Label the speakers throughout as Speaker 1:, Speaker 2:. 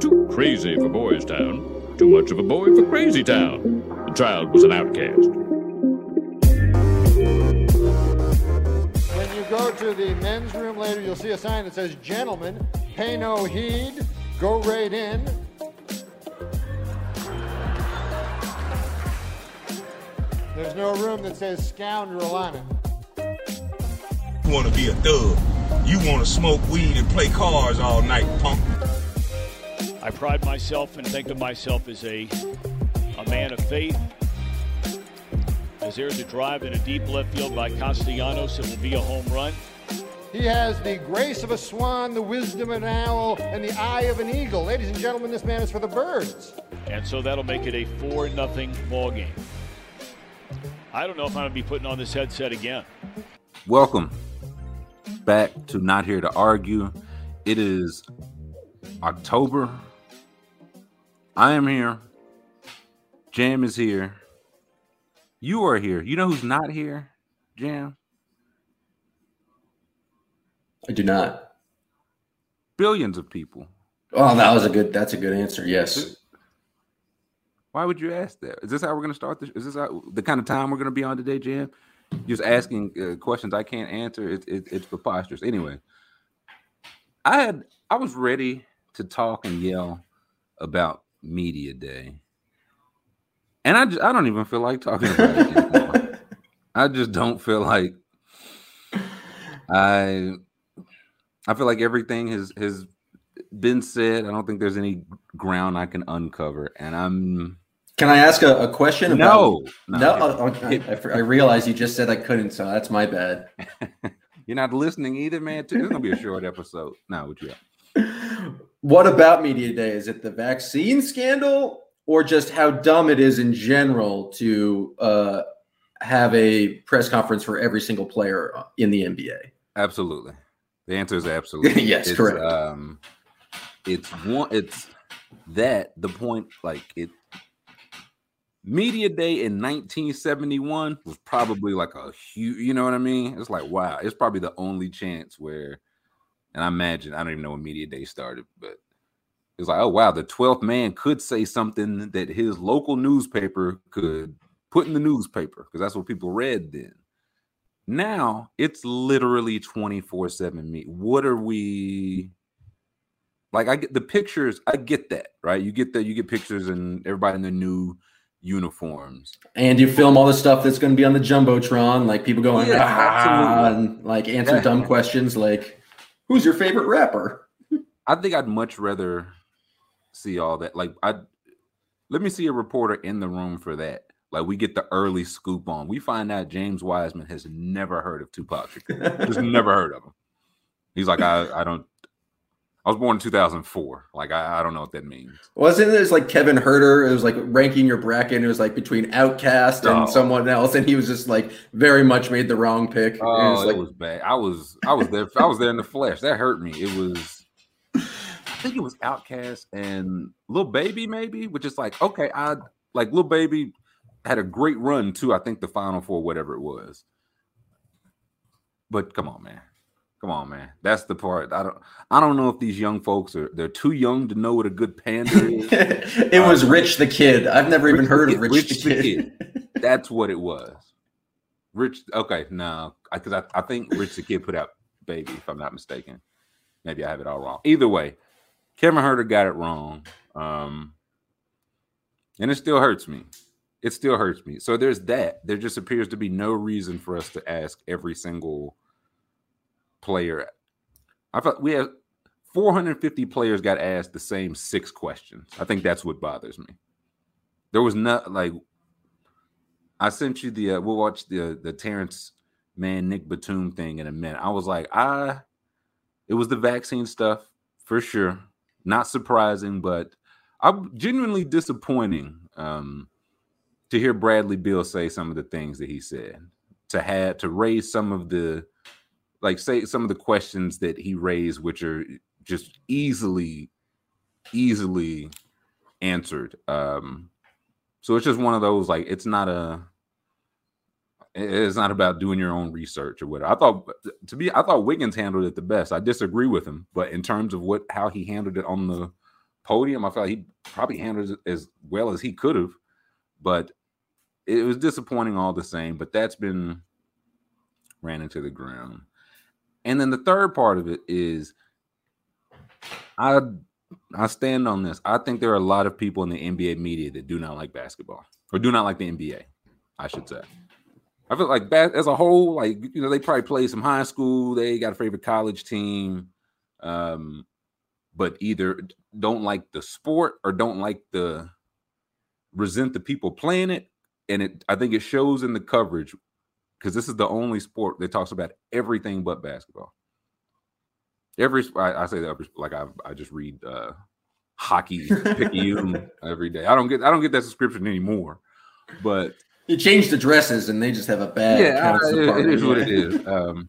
Speaker 1: Too crazy for Boys Town. Too much of a boy for Crazy Town. The child was an outcast.
Speaker 2: When you go to the men's room later, you'll see a sign that says, Gentlemen, pay no heed, go right in. There's no room that says scoundrel on it.
Speaker 3: You want to be a thug. You want to smoke weed and play cards all night, punk.
Speaker 4: I pride myself and think of myself as a, a man of faith. As there's a drive in a deep left field by Castellanos, it will be a home run.
Speaker 2: He has the grace of a swan, the wisdom of an owl, and the eye of an eagle. Ladies and gentlemen, this man is for the birds.
Speaker 4: And so that'll make it a 4 nothing ball game. I don't know if I'm going to be putting on this headset again.
Speaker 5: Welcome back to Not Here to Argue. It is October. I am here. Jam is here. You are here. You know who's not here? Jam?
Speaker 6: I do not.
Speaker 5: Billions of people.
Speaker 6: Oh, that was a good. That's a good answer. Yes.
Speaker 5: Why would you ask that? Is this how we're going to start this? Is this how, the kind of time we're going to be on today, Jam? Just asking uh, questions I can't answer. It, it, it's preposterous. Anyway, I had I was ready to talk and yell about media day, and I just, I don't even feel like talking about it anymore. I just don't feel like I I feel like everything has has been said. I don't think there's any ground I can uncover, and I'm.
Speaker 6: Can I ask a, a question?
Speaker 5: No,
Speaker 6: no. no oh, I, I, I realize you just said I couldn't, so that's my bad.
Speaker 5: You're not listening either, man. Too. It's gonna be a short episode. No, what you got?
Speaker 6: What about media day? Is it the vaccine scandal, or just how dumb it is in general to uh, have a press conference for every single player in the NBA?
Speaker 5: Absolutely. The answer is absolutely
Speaker 6: yes,
Speaker 5: it's,
Speaker 6: correct.
Speaker 5: Um, it's one. It's that the point. Like it. Media Day in 1971 was probably like a huge. You know what I mean? It's like wow. It's probably the only chance where, and I imagine I don't even know when Media Day started, but it's like oh wow, the 12th man could say something that his local newspaper could put in the newspaper because that's what people read then. Now it's literally 24 7 me. What are we like? I get the pictures, I get that, right? You get that, you get pictures and everybody in their new uniforms.
Speaker 6: And you film all the stuff that's going to be on the Jumbotron, like people going,
Speaker 5: Yeah,
Speaker 6: ah, and like answer
Speaker 5: Yeah.
Speaker 6: dumb questions like, who's your favorite rapper?
Speaker 5: I think I'd much rather see all that. Like, I let me see a reporter in the room for that. Like, we get the early scoop on. We find out James Wiseman has never heard of Tupac Shakur. Just never heard of him. He's like, I, I don't. I was born in 2004. Like, I, I don't know what that means.
Speaker 6: Wasn't it like Kevin Huerter? It was like ranking your bracket. And it was like between OutKast and
Speaker 5: Oh.
Speaker 6: someone else, and he was just like very much made the wrong pick. And it
Speaker 5: Oh,
Speaker 6: was
Speaker 5: it was bad. I was, I was there. I was there in the flesh. That hurt me. It was. I think it was OutKast and Lil Baby, maybe, which is like, okay, I like Lil Baby had a great run too. I think the Final Four, whatever it was. But come on, man. Come on, man. That's the part. I don't. I don't know if these young folks are. They're too young to know what a good panda is.
Speaker 6: it was Rich the Kid. I've never even
Speaker 5: Rich the
Speaker 6: heard of Rich,
Speaker 5: Rich
Speaker 6: the
Speaker 5: the
Speaker 6: Kid.
Speaker 5: That's what it was. Rich. Okay, no, because I, I think Rich the Kid put out Baby, if I'm not mistaken. Maybe I have it all wrong. Either way, Kevin Huerter got it wrong, um, and it still hurts me. It still hurts me. So there's that. There just appears to be no reason for us to ask every single player. I thought we had 450 players got asked the same six questions. I think that's what bothers me. There was not like I sent you the uh, we'll watch the the Terance Mann Nic Batum thing in a minute. I was like, I it was the vaccine stuff for sure. Not surprising, but I'm genuinely disappointing um to hear Bradley Beal say some of the things that he said. To have to raise some of the like say some of the questions that he raised, which are just easily, easily answered. Um, so it's just one of those like it's not a it's not about doing your own research or whatever. I thought to be I thought Wiggins handled it the best. I disagree with him, but in terms of what how he handled it on the podium. I felt like he probably handled it as well as he could have, but it was disappointing all the same. But that's been ran into the ground. And then the third part of it is I I stand on this. I think there are a lot of people in the NBA media that do not like basketball or do not like the NBA, I should say. I feel like as a whole, like you know, they probably play some high school, they got a favorite college team, um, but either don't like the sport or don't like the resent the people playing it. And it I think it shows in the coverage because this is the only sport that talks about everything but basketball. Every I, I say that like I I just read uh hockey picayune every day. I don't get I don't get that subscription anymore, but
Speaker 6: you change the dresses and they just have a bad.
Speaker 5: Yeah, I, it, it is what it is. Um,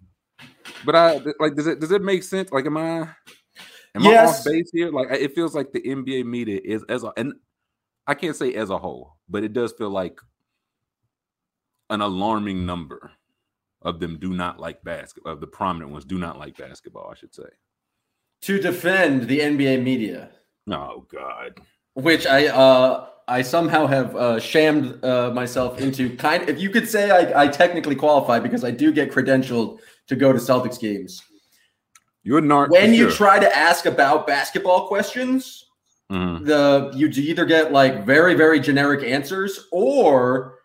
Speaker 5: but I like does it does it make sense? Like, am I am yes. I off base here? Like, it feels like the NBA media is as a and I can't say as a whole, but it does feel like an alarming number of them do not like basketball. Of the prominent ones do not like basketball. I should say.
Speaker 6: To defend the NBA media.
Speaker 5: Oh God.
Speaker 6: Which I uh I somehow have uh, shammed uh, myself into kind. If you could say I, I technically qualify because I do get credentialed to go to Celtics games.
Speaker 5: You're not
Speaker 6: when you sure. try to ask about basketball questions. Mm-hmm. The you either get like very very generic answers or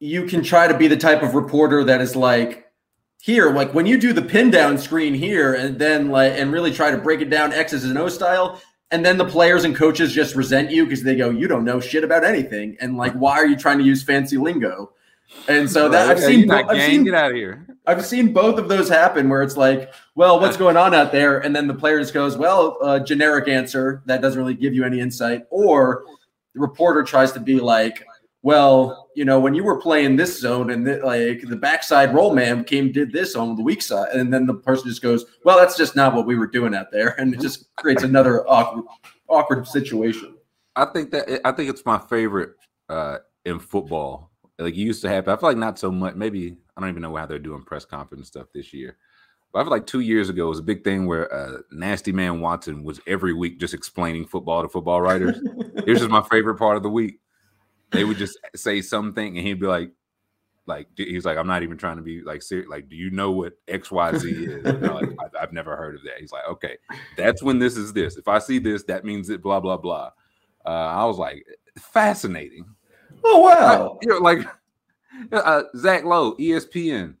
Speaker 6: you can try to be the type of reporter that is like here like when you do the pin down screen here and then like and really try to break it down x's and o style and then the players and coaches just resent you because they go you don't know shit about anything and like why are you trying to use fancy lingo and so that I've seen, I've seen,
Speaker 5: get out of here.
Speaker 6: I've seen both of those happen where it's like, well, what's going on out there? And then the players goes, well, a generic answer that doesn't really give you any insight. Or the reporter tries to be like, well, you know, when you were playing this zone and the, like the backside roll man came did this on the weak side, and then the person just goes, "Well, that's just not what we were doing out there," and it just creates another awkward, awkward situation.
Speaker 5: I think that I think it's my favorite uh, in football. Like used to happen. I feel like not so much. Maybe I don't even know how they're doing press conference stuff this year. But I feel like two years ago it was a big thing where uh, Nasty Man Watson was every week just explaining football to football writers. Here's just my favorite part of the week they would just say something and he'd be like, like he's like, I'm not even trying to be like serious. Like, do you know what X Y Z is? like, I, have never heard of that. He's like, okay, that's when this is this. If I see this, that means it. Blah blah blah. Uh, I was like, fascinating.
Speaker 6: Oh wow!
Speaker 5: you know, like uh, Zach Lowe, ESPN.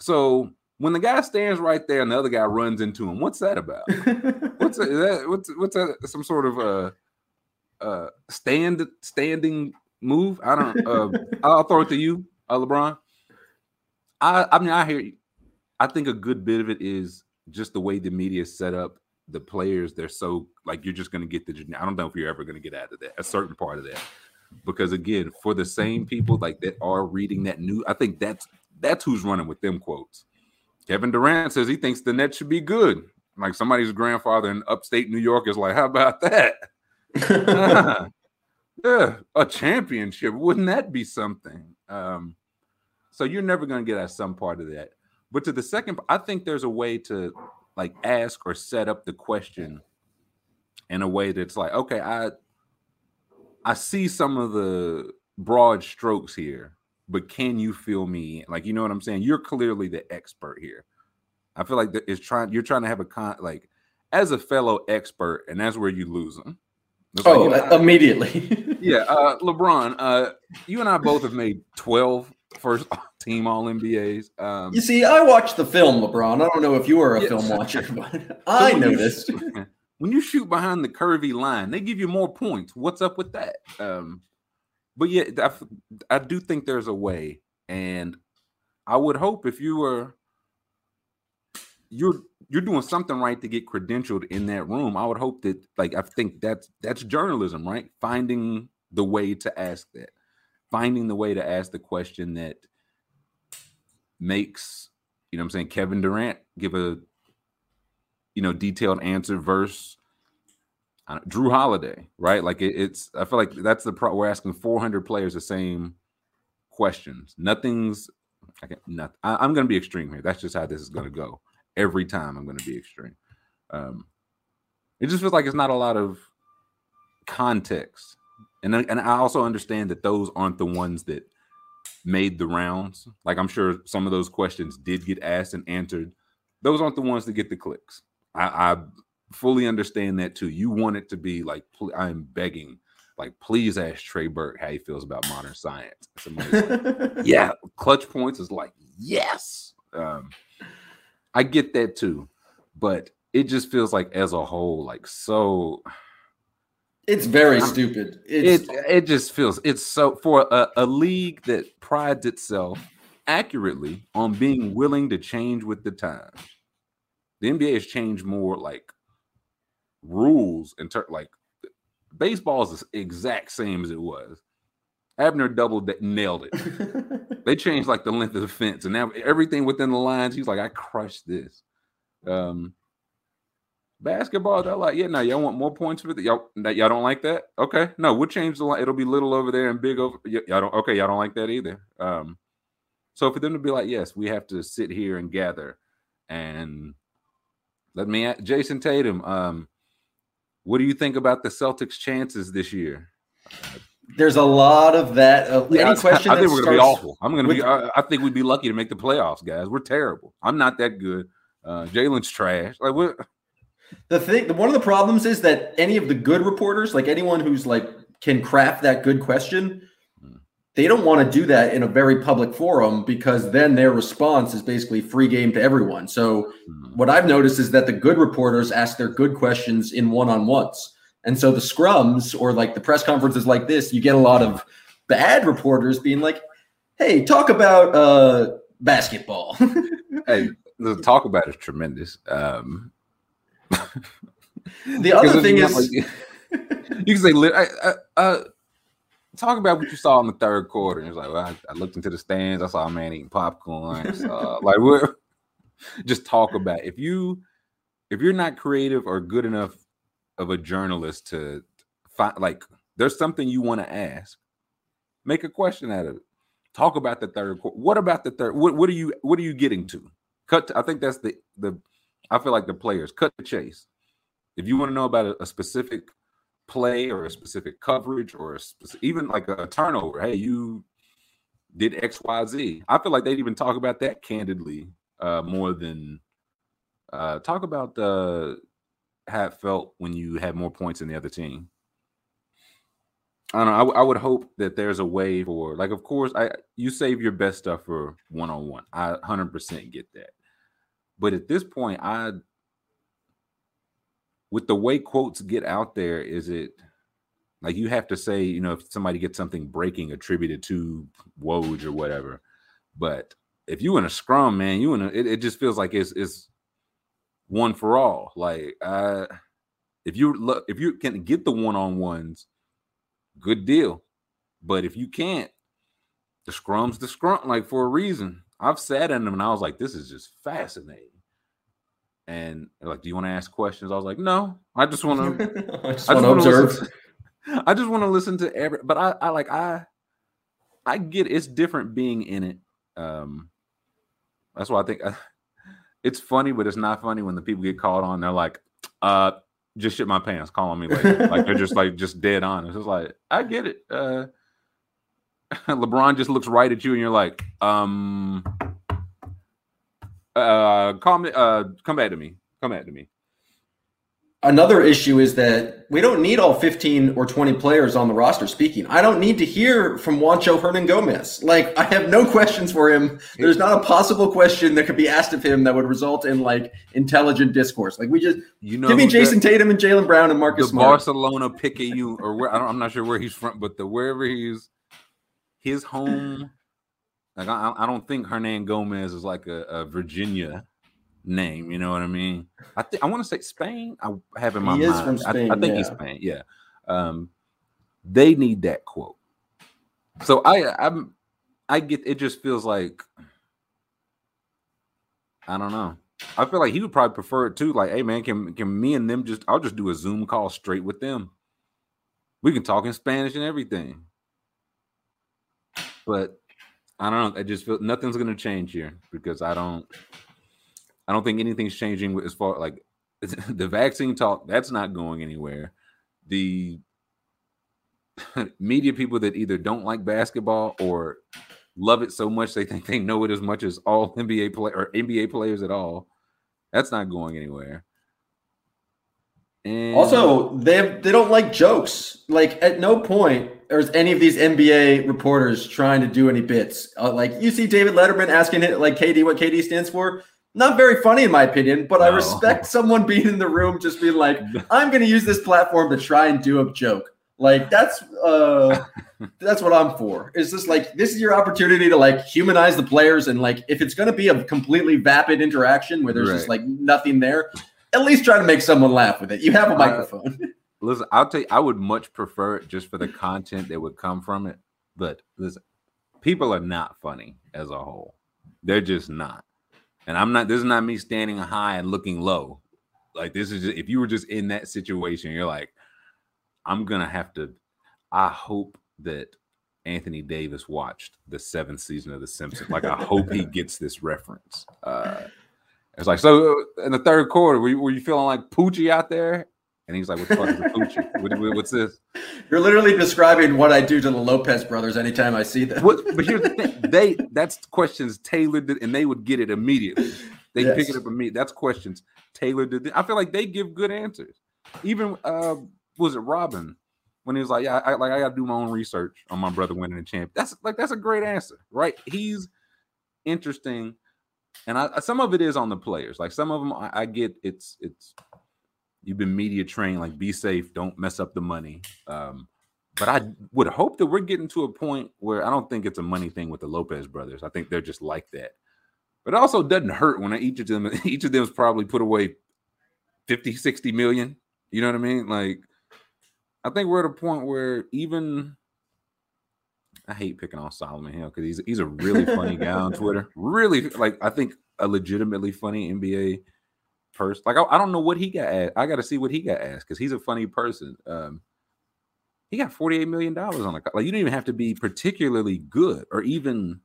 Speaker 5: So when the guy stands right there and the other guy runs into him, what's that about? what's that? What's what's that? Some sort of uh uh stand standing move. I don't. Uh, I'll throw it to you, uh, LeBron. I I mean I hear you. I think a good bit of it is just the way the media set up. The players, they're so like you're just going to get the. I don't know if you're ever going to get out of that a certain part of that, because again, for the same people like that are reading that new, I think that's that's who's running with them quotes. Kevin Durant says he thinks the net should be good. Like somebody's grandfather in upstate New York is like, how about that? A championship. Wouldn't that be something? Um, so you're never going to get at some part of that. But to the second, I think there's a way to like ask or set up the question in a way that's like, okay, I I see some of the broad strokes here, but can you feel me? Like, you know what I'm saying? You're clearly the expert here. I feel like it's trying. You're trying to have a con like as a fellow expert, and that's where you lose them.
Speaker 6: Oh, like, you know, immediately.
Speaker 5: yeah, uh, LeBron, uh, you and I both have made 12 first team All NBAs. Um,
Speaker 6: you see, I watched the film, LeBron. I don't know if you were a film watcher, but I noticed.
Speaker 5: You, when you shoot behind the curvy line, they give you more points. What's up with that? Um, but yeah, I, I do think there's a way, and I would hope if you were you're you're doing something right to get credentialed in that room. I would hope that like I think that's that's journalism, right? Finding the way to ask that. Finding the way to ask the question that makes, you know I'm saying, Kevin Durant give a you know detailed answer versus uh, Jrue Holiday, right? Like it, it's I feel like that's the pro we're asking 400 players the same questions. Nothing's I can't, not, I, I'm going to be extreme here. That's just how this is going to go every time I'm going to be extreme. Um, it just feels like it's not a lot of context. And and I also understand that those aren't the ones that made the rounds. Like I'm sure some of those questions did get asked and answered. Those aren't the ones that get the clicks. I, I fully understand that too. You want it to be like I'm begging, like please ask Trey Burke how he feels about modern science. yeah, clutch points is like yes. Um, I get that too, but it just feels like as a whole, like so.
Speaker 6: It's very I'm, stupid.
Speaker 5: It's, it it just feels it's so for a, a league that prides itself accurately on being willing to change with the times. The NBA has changed more like rules and ter- like baseball is the exact same as it was. Abner Doubleday nailed it. they changed like the length of the fence, and now everything within the lines. He's like, I crushed this. Um, basketball, they're like, yeah, now y'all want more points for the y'all. That y'all don't like that? Okay, no, we'll change the line. It'll be little over there and big over. Y- y'all don't. Okay, y'all don't like that either. Um, so for them to be like, yes, we have to sit here and gather, and let me, Jayson Tatum. Um, what do you think about the Celtics' chances this year?
Speaker 6: There's a lot of that. Uh, yeah, any question?
Speaker 5: I, I think we're gonna be awful. I'm gonna with, be. I, I, think we'd be lucky to make the playoffs, guys. We're terrible. I'm not that good. Uh, Jalen's trash. Like what?
Speaker 6: The thing, one of the problems is that any of the good reporters, like anyone who's like can craft that good question, they don't want to do that in a very public forum because then their response is basically free game to everyone. So mm-hmm. what I've noticed is that the good reporters ask their good questions in one-on-ones. And so the scrums or like the press conferences like this, you get a lot of bad reporters being like, "Hey, talk about uh basketball."
Speaker 5: hey, the talk about is tremendous. Um
Speaker 6: the other thing is like,
Speaker 5: you can say uh, uh, talk about what you saw in the third quarter. And it's like, well, I, I, looked into the stands. I saw a man eating popcorn. So, like, we're just talk about if you if you're not creative or good enough of a journalist to find like there's something you want to ask, make a question out of it. Talk about the third quarter. What about the third? What what are you what are you getting to? Cut. To, I think that's the the. I feel like the players cut the chase. If you want to know about a, a specific play or a specific coverage or specific, even like a, a turnover. Hey, you did X, Y, Z. I feel like they'd even talk about that candidly uh, more than uh, talk about uh, it felt when you had more points than the other team. I don't know. I, w- I would hope that there's a way for, like, of course, I you save your best stuff for one on one. I 100% get that. But at this point, I with the way quotes get out there, is it like you have to say, you know, if somebody gets something breaking attributed to Woj or whatever, but if you in a scrum, man, you in a, it, it just feels like it's it's one for all. Like, uh, if you look, if you can get the one on ones, good deal. But if you can't, the scrum's the scrum, like for a reason. I've sat in them and I was like, this is just fascinating and like, do you want to ask questions? I was like, no, I just want to. I just want to observe. I just want to listen to every. But I, I like I, I get it's different being in it. Um, that's why I think uh, it's funny, but it's not funny when the people get called on. They're like, uh, just shit my pants, calling me later. like they're just like just dead honest. It's like I get it. Uh, LeBron just looks right at you, and you're like, um, uh, come, uh, come back to me. Come back to me.
Speaker 6: Another issue is that we don't need all 15 or 20 players on the roster speaking. I don't need to hear from Juancho Hernangomez. Like, I have no questions for him. There's not a possible question that could be asked of him that would result in like intelligent discourse. Like, we just you know, give me Jayson the, Tatum and Jaylen Brown and Marcus
Speaker 5: the
Speaker 6: Smart.
Speaker 5: Barcelona pick you or where I am not sure where he's from, but the wherever he's his home like I, I don't think Hernangomez is like a, a, Virginia name. You know what I mean? I think I want to say Spain. I have in my he mind. Spain, I, I, think yeah. he's Spain. Yeah. Um, they need that quote. So I I'm I get it. Just feels like I don't know. I feel like he would probably prefer it too. Like, hey man, can can me and them just? I'll just do a Zoom call straight with them. We can talk in Spanish and everything. But I don't know. I just feel nothing's gonna change here because I don't. I don't think anything's changing as far like the vaccine talk. That's not going anywhere. The media people that either don't like basketball or love it so much they think they know it as much as all NBA play or NBA players at all. That's not going anywhere.
Speaker 6: And also, they they don't like jokes. Like at no point is any of these NBA reporters trying to do any bits. Uh, like you see David Letterman asking it like KD what KD stands for. Not very funny in my opinion, but no. I respect someone being in the room just being like, I'm going to use this platform to try and do a joke. Like that's uh that's what I'm for. Is this like this is your opportunity to like humanize the players and like if it's gonna be a completely vapid interaction where there's right. just like nothing there, at least try to make someone laugh with it. You have a microphone. Uh,
Speaker 5: listen, I'll tell you, I would much prefer it just for the content that would come from it. But listen, people are not funny as a whole. They're just not. And I'm not. This is not me standing high and looking low. Like this is just, if you were just in that situation, you're like, I'm gonna have to. I hope that Anthony Davis watched the seventh season of The Simpsons. Like I hope he gets this reference. Uh, it's like so in the third quarter, were you, were you feeling like Poochie out there? And he's like, "What the fuck is a Poochie? What, what's this?"
Speaker 6: You're literally describing what I do to the Lopez brothers anytime I see them.
Speaker 5: What, but here's the thing: they that's questions tailored, to, and they would get it immediately. They yes. pick it up immediately. That's questions tailored to. I feel like they give good answers. Even uh, was it Robin when he was like, "Yeah, I, like I got to do my own research on my brother winning the champ." That's like that's a great answer, right? He's interesting, and I some of it is on the players. Like some of them, I, I get it's it's you've been media trained. Like be safe, don't mess up the money. Um, but I would hope that we're getting to a point where I don't think it's a money thing with the Lopez brothers. I think they're just like that. But it also doesn't hurt when each of them each of them has probably put away 50, 60 million. You know what I mean? Like I think we're at a point where even I hate picking on Solomon Hill because he's he's a really funny guy on Twitter. Really, like I think a legitimately funny NBA person. Like I, I don't know what he got asked. I got to see what he got asked because he's a funny person. Um, he got forty eight million dollars on the like. You don't even have to be particularly good or even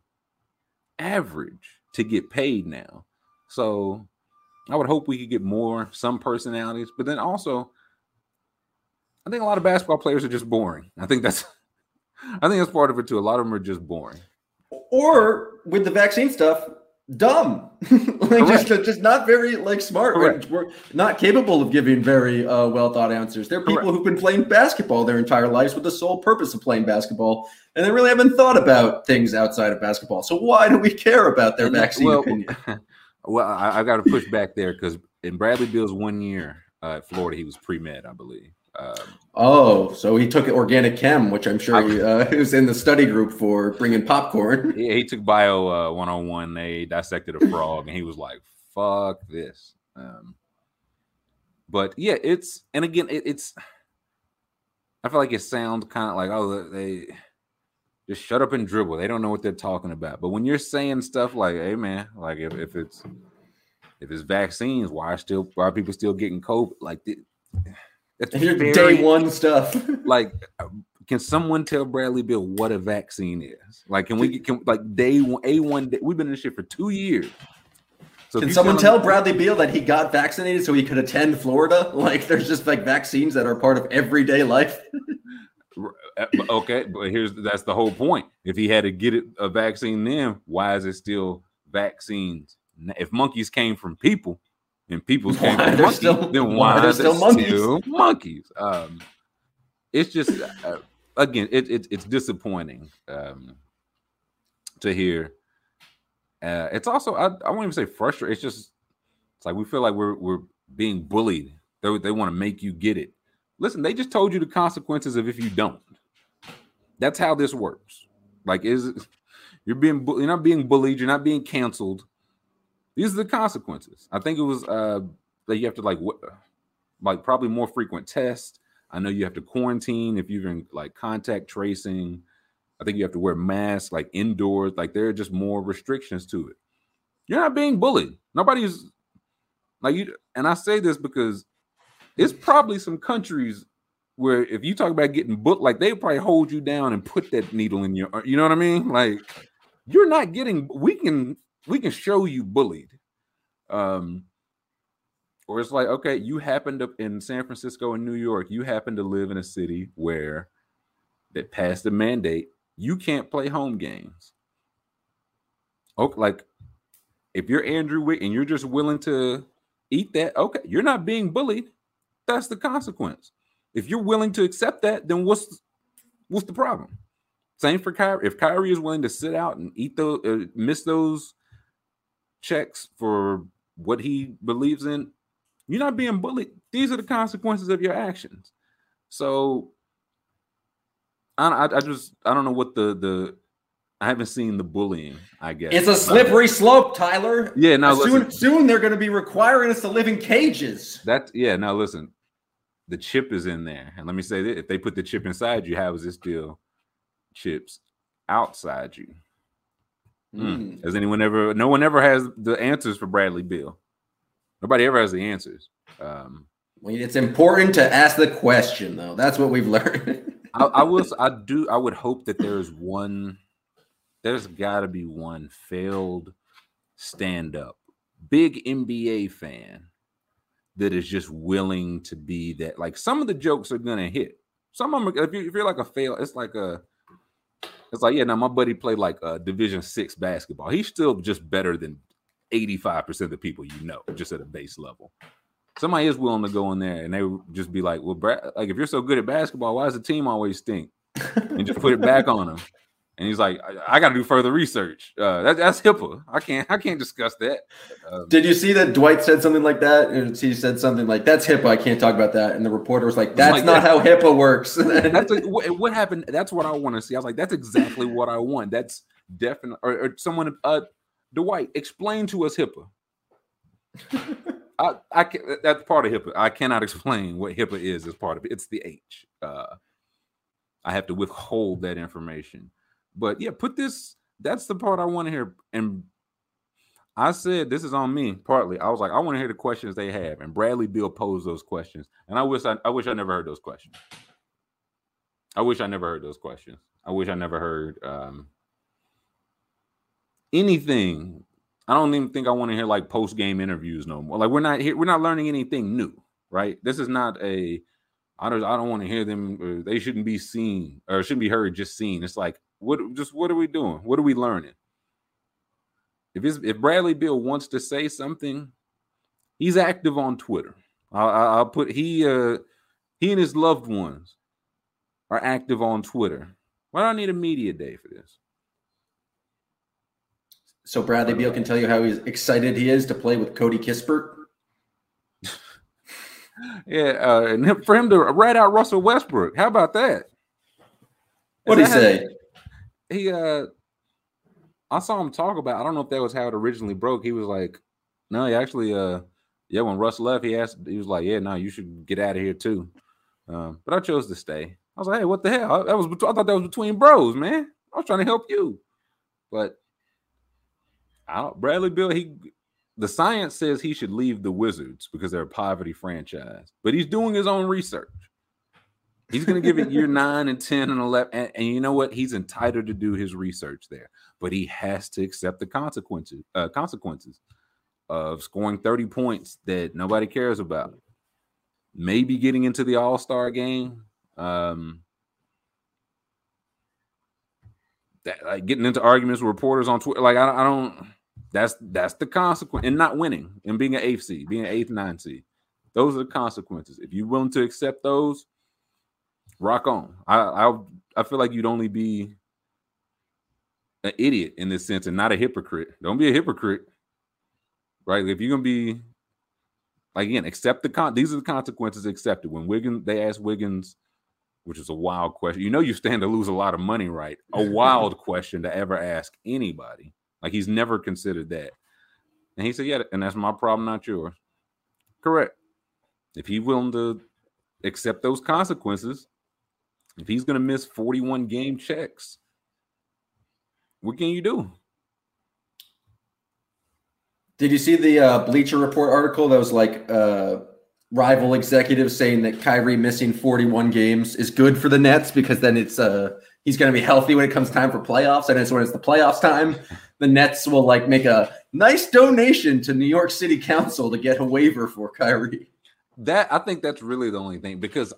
Speaker 5: average to get paid now. So I would hope we could get more some personalities, but then also I think a lot of basketball players are just boring. I think that's I think that's part of it too. A lot of them are just boring.
Speaker 6: Or with the vaccine stuff, dumb. like just, just not very like smart. Correct. We're not capable of giving very uh, well thought answers. they're people Correct. who've been playing basketball their entire lives with the sole purpose of playing basketball, and they really haven't thought about things outside of basketball. So why do we care about their vaccine
Speaker 5: well,
Speaker 6: opinion?
Speaker 5: Well, I, I got to push back there because in Bradley Beal's one year uh, at Florida, he was pre med, I believe. Um,
Speaker 6: oh, so he took organic chem, which I'm sure he, uh, was in the study group for bringing popcorn.
Speaker 5: Yeah, he took bio uh, 101. They dissected a frog, and he was like, "Fuck this." Um, but yeah, it's and again, it, it's. I feel like it sounds kind of like, oh, they just shut up and dribble. They don't know what they're talking about. But when you're saying stuff like, "Hey, man," like if, if it's if it's vaccines, why are still why are people still getting COVID? Like. The,
Speaker 6: that's very, day one stuff.
Speaker 5: like, can someone tell Bradley Beal what a vaccine is? Like, can we get can like day one, a one? We've been in this shit for two years.
Speaker 6: So can someone tell Bradley Beal that he got vaccinated so he could attend Florida? Like, there's just like vaccines that are part of everyday life.
Speaker 5: Uh, okay, but here's that's the whole point. If he had to get it, a vaccine then, why is it still vaccines? If monkeys came from people, and people came from monkeys, still, then why, why still monkeys? Still monkeys? Um, it's just uh, again, it, it, it's disappointing um, to hear. Uh, it's also I, I won't even say frustrating. It's just it's like we feel like we're we're being bullied. They they want to make you get it. Listen, they just told you the consequences of if you don't. That's how this works. Like is you're being you're not being bullied. You're not being canceled these are the consequences. I think it was uh that you have to like like probably more frequent tests. I know you have to quarantine if you're in like contact tracing. I think you have to wear masks like indoors. Like there are just more restrictions to it. You're not being bullied. Nobody's like you. And I say this because it's probably some countries where if you talk about getting booked, like they probably hold you down and put that needle in your. You know what I mean? Like you're not getting. We can we can show you bullied. Um, or it's like, okay, you happen to in San Francisco and New York, you happen to live in a city where that passed the mandate you can't play home games. Okay, like if you're Andrew Wick and you're just willing to eat that, okay, you're not being bullied. That's the consequence. If you're willing to accept that, then what's what's the problem? Same for Kyrie. If Kyrie is willing to sit out and eat those, uh, miss those checks for what he believes in, you're not being bullied. These are the consequences of your actions. So I, I, just I don't know what the the I haven't seen the bullying. I guess
Speaker 6: it's a slippery slope, Tyler.
Speaker 5: Yeah, now
Speaker 6: soon listen, soon they're going to be requiring us to live in cages.
Speaker 5: That yeah. Now listen, the chip is in there, and let me say that if they put the chip inside you, how is this still chips outside you? Mm. Has anyone ever? No one ever has the answers for Bradley Beal. Nobody ever has the answers. Um,
Speaker 6: well, it's important to ask the question, though. That's what we've learned.
Speaker 5: I, I was, I do, I would hope that there's one. There's got to be one failed stand up, big NBA fan that is just willing to be that. Like some of the jokes are gonna hit. Some of them, if, you, if you're like a fail, it's like a it's like, yeah, now my buddy played like a division six basketball. He's still just better than 85% of the people you know, just at a base level. Somebody is willing to go in there and they just be like, well, Brad, like if you're so good at basketball, why does the team always stink? And just put it back on him. And he's like, I, I got to do further research. Uh, that, that's HIPAA. I can't. I can't discuss that.
Speaker 6: Um, Did you see that Dwight said something like that? And he said something like, "That's HIPAA. I can't talk about that." And the reporter was like, "That's like, not how HIPAA works."
Speaker 5: that's what, what, happened. That's what I want to see. I was like, "That's exactly what I want." That's definitely. Or, or someone, uh, Dwight, explain to us HIPAA. I, I can, that's part of HIPAA. I cannot explain what HIPAA is as part of it. It's the H. Uh, I have to withhold that information. But yeah, put this. That's the part I want to hear. And I said this is on me partly. I was like, I want to hear the questions they have. And Bradley Beal posed those questions. And I wish I, I wish I never heard those questions. I wish I never heard those questions. I wish I never heard um, anything. I don't even think I want to hear like post game interviews no more. Like we're not here. We're not learning anything new, right? This is not a. I don't. I don't want to hear them. they shouldn't be seen or shouldn't be heard. Just seen. It's like what just what are we doing? What are we learning? If if Bradley Beal wants to say something, he's active on Twitter. I'll, I'll put he uh he and his loved ones are active on Twitter. Why do I need a media day for this?
Speaker 6: So Bradley Beal can tell you how he's excited he is to play with Corey Kispert.
Speaker 5: yeah, uh, and for him to rat out Russell Westbrook. How about that?
Speaker 6: What did he say?
Speaker 5: He uh I saw him talk about I don't know if that was how it originally broke. He was like, No, he actually uh yeah, when Russ left, he asked he was like, Yeah, no, you should get out of here too. Um, but I chose to stay. I was like, hey, what the hell? I, that was I thought that was between bros, man. I was trying to help you. But I don't Bradley Beal, he the science says he should leave the Wizards because they're a poverty franchise, but he's doing his own research. He's going to give it year nine and 10 and 11. And, and, you know what? He's entitled to do his research there, but he has to accept the consequences, uh, consequences of scoring 30 points that nobody cares about. Maybe getting into the All Star game. Um, that, like getting into arguments with reporters on Twitter. Like, I, I don't, that's that's the consequence, and not winning and being an eighth seed, being an eighth, ninth seed. Those are the consequences. If you're willing to accept those, rock on. I I I feel like you'd only be an idiot in this sense and not a hypocrite. Don't be a hypocrite. Right? If you're gonna be like again, accept the con these are the consequences accepted. When Wiggins they asked Wiggins, which is a wild question. You know you stand to lose a lot of money, right? A wild question to ever ask anybody. Like he's never considered that. And he said, Yeah, and that's my problem, not yours. Correct. If he's willing to accept those consequences, if he's going to miss 41 game checks, what can you do?
Speaker 6: Did you see the uh, Bleacher Report article that was like uh, rival executives saying that Kyrie missing 41 games is good for the Nets because then it's uh, he's going to be healthy when it comes time for playoffs, and it's when it's the playoffs time, the Nets will like make a nice donation to New York City Council to get a waiver for Kyrie.
Speaker 5: That I think that's really the only thing because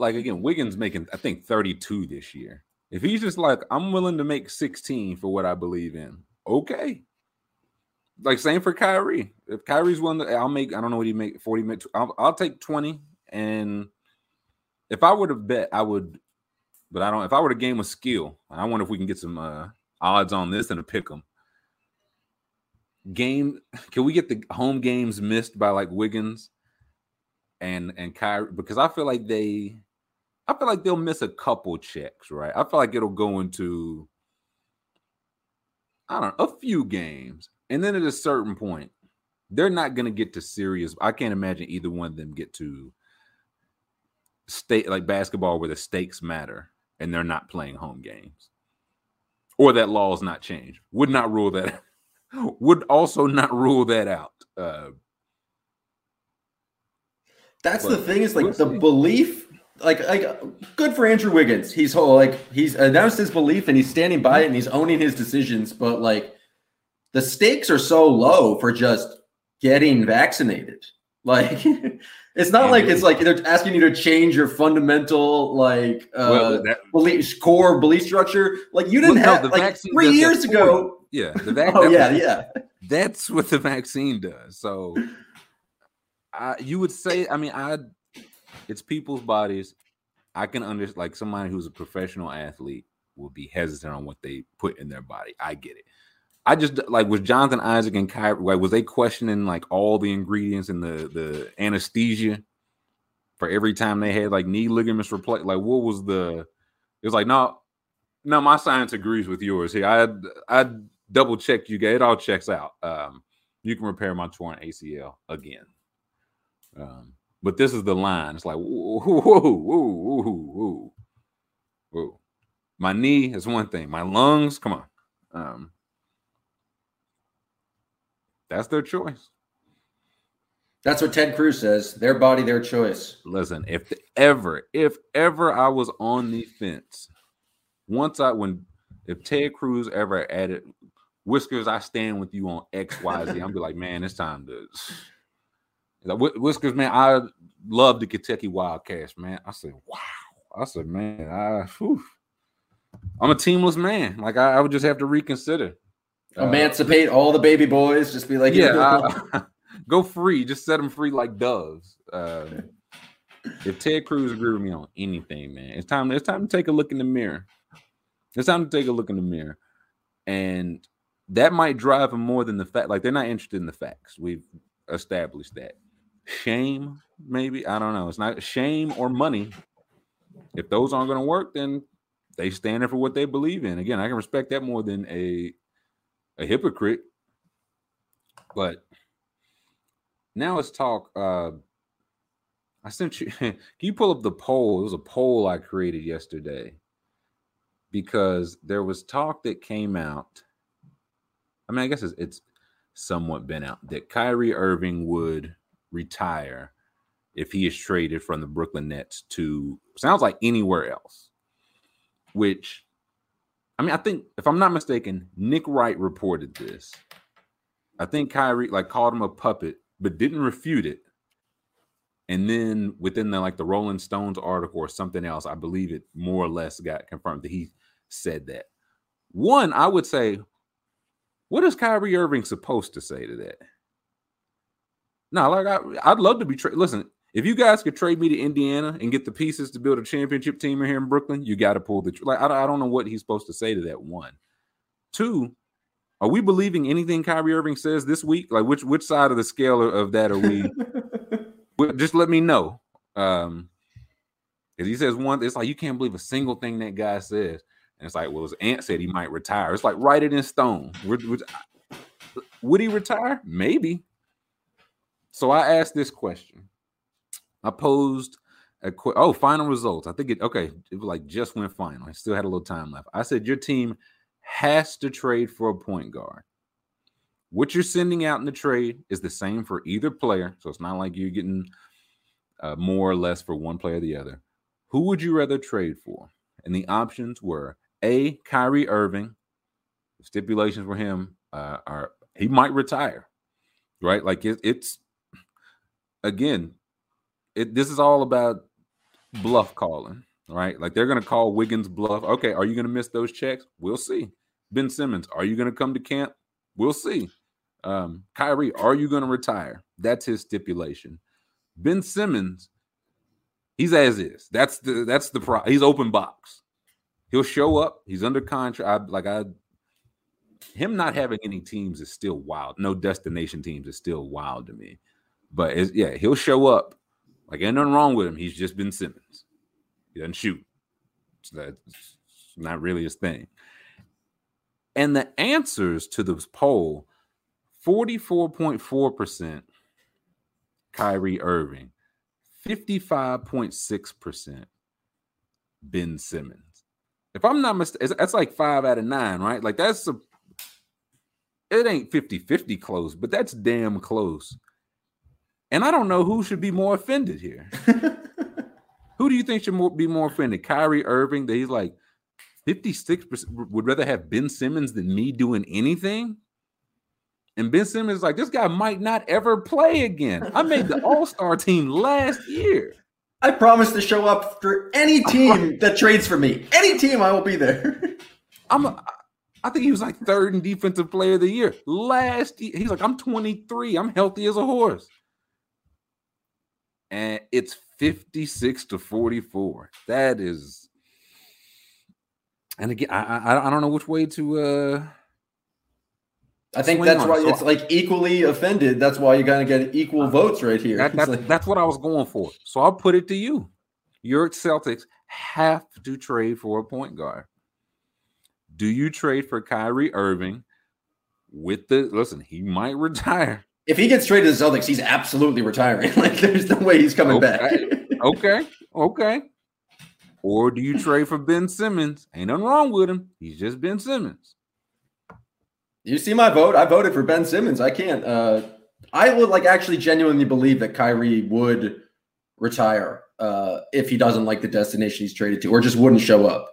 Speaker 5: like again, Wiggins making I think 32 this year. If he's just like, I'm willing to make 16 for what I believe in, okay. Like same for Kyrie. If Kyrie's willing to, I'll make. I don't know what he make 40 minutes. I'll, I'll take 20. And if I would have bet, I would. But I don't. If I were to game with skill, I wonder if we can get some uh, odds on this and pick them. Game, can we get the home games missed by like Wiggins and and Kyrie? Because I feel like they I feel like they'll miss a couple checks, right? I feel like it'll go into I don't know, a few games. And then at a certain point, they're not going to get to serious. I can't imagine either one of them get to state like basketball where the stakes matter and they're not playing home games. Or that law is not changed. Would not rule that would also not rule that out. Uh,
Speaker 6: That's the thing is like we'll the see. belief like like good for Andrew Wiggins. He's whole like he's announced his belief and he's standing by it and he's owning his decisions. But like the stakes are so low for just getting vaccinated. Like it's not like it's like they're asking you to change your fundamental like uh well, that, belief core belief structure. Like you didn't well, have no, like three years ago.
Speaker 5: Yeah,
Speaker 6: the vac- oh yeah, yeah.
Speaker 5: That's what the vaccine does. So I you would say, I mean, I it's people's bodies. I can understand, like somebody who's a professional athlete will be hesitant on what they put in their body. I get it. I just like was Jonathan Isaac and Kyrie, like was they questioning like all the ingredients and the the anesthesia for every time they had like knee ligaments replaced? Like what was the? It was like no, no, my science agrees with yours here. I I double checked you guys. It all checks out. Um, you can repair my torn ACL again. Um, but this is the line. It's like whoa, whoa, whoa, whoa, whoa. My knee is one thing. My lungs, come on. Um, that's their choice.
Speaker 6: That's what Ted Cruz says. Their body, their choice.
Speaker 5: Listen, if ever, if ever I was on the fence, once I when if Ted Cruz ever added whiskers, I stand with you on X, Y, Z. I'm be like, man, it's time to like, Whiskers, man, I love the Kentucky Wildcats, man. I said, wow. I said, man, I, whew. I'm a teamless man. Like I, I would just have to reconsider.
Speaker 6: Uh, Emancipate uh, all the baby boys. Just be like,
Speaker 5: yeah, I, go free. Just set them free like doves. Uh, if Ted Cruz agree with me on anything, man, it's time. It's time to take a look in the mirror. It's time to take a look in the mirror, and that might drive them more than the fact. Like they're not interested in the facts. We've established that shame, maybe. I don't know. It's not shame or money. If those aren't going to work, then they stand for what they believe in. Again, I can respect that more than a a hypocrite. But now let's talk. Uh, I sent you. Can you pull up the poll? It was a poll I created yesterday because there was talk that came out. I mean, I guess it's, it's somewhat been out that Kyrie Irving would retire if he is traded from the Brooklyn Nets to sounds like anywhere else. Which I mean, I think if I'm not mistaken, Nick Wright reported this. I think Kyrie like called him a puppet, but didn't refute it. And then within the like the Rolling Stones article or something else, I believe it more or less got confirmed that he said that. One, I would say, what is Kyrie Irving supposed to say to that? No, like I, would love to be tra- listen. If you guys could trade me to Indiana and get the pieces to build a championship team here in Brooklyn, you got to pull the tr- like. I, I don't know what he's supposed to say to that. One, two. Are we believing anything Kyrie Irving says this week? Like which which side of the scale of that are we? just let me know. Um, because he says one, it's like you can't believe a single thing that guy says, and it's like, well, his aunt said he might retire. It's like write it in stone. Would, would, would he retire? Maybe. So I asked this question. I posed a qu- oh final results. I think it okay. It was like just went final. I still had a little time left. I said your team has to trade for a point guard. What you're sending out in the trade is the same for either player, so it's not like you're getting uh, more or less for one player or the other. Who would you rather trade for? And the options were a Kyrie Irving. The stipulations for him uh, are he might retire, right? Like it, it's again, it, this is all about bluff calling, right? Like they're going to call Wiggins bluff. Okay, are you going to miss those checks? We'll see. Ben Simmons, are you going to come to camp? We'll see. Um, Kyrie, are you going to retire? That's his stipulation. Ben Simmons, he's as is. That's the that's the pro. He's open box. He'll show up. He's under contract. I, like I, him not having any teams is still wild. No destination teams is still wild to me. But yeah, he'll show up. Like ain't nothing wrong with him. He's just Ben Simmons. He doesn't shoot. So that's not really his thing. And the answers to this poll 44.4% Kyrie Irving, 55.6% Ben Simmons. If I'm not mistaken, that's like five out of nine, right? Like that's a it ain't 50-50 close, but that's damn close. And I don't know who should be more offended here. who do you think should more, be more offended? Kyrie Irving, that he's like 56% would rather have Ben Simmons than me doing anything? And Ben Simmons is like, this guy might not ever play again. I made the All Star team last year.
Speaker 6: I promise to show up for any team that trades for me. Any team, I will be there.
Speaker 5: I'm. A, I think he was like third in defensive player of the year last year. He's like, I'm 23. I'm healthy as a horse. And it's 56 to 44. That is. And again, I I, I don't know which way to uh
Speaker 6: I think that's why it's like equally offended. That's why you're gonna get equal votes right here.
Speaker 5: That, that's,
Speaker 6: like,
Speaker 5: that's what I was going for. So I'll put it to you. Your Celtics have to trade for a point guard. Do you trade for Kyrie Irving with the listen? He might retire.
Speaker 6: If he gets traded to the Celtics, he's absolutely retiring. like there's no way he's coming
Speaker 5: okay.
Speaker 6: back.
Speaker 5: okay, okay. Or do you trade for Ben Simmons? Ain't nothing wrong with him. He's just Ben Simmons.
Speaker 6: You see my vote? I voted for Ben Simmons. I can't. Uh, I would like actually genuinely believe that Kyrie would retire uh, if he doesn't like the destination he's traded to, or just wouldn't show up.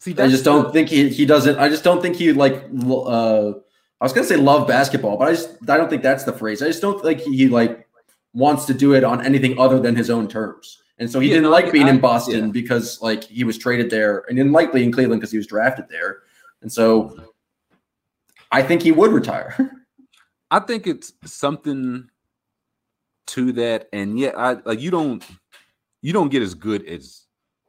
Speaker 6: See, I just don't think he he doesn't. I just don't think he like. Uh, I was gonna say love basketball, but I just I don't think that's the phrase. I just don't think he, like wants to do it on anything other than his own terms. And so he yeah, didn't like being I, in Boston yeah. because like he was traded there, and didn't like in Cleveland because he was drafted there. And so I think he would retire.
Speaker 5: I think it's something to that, and yeah, I like you don't you don't get as good as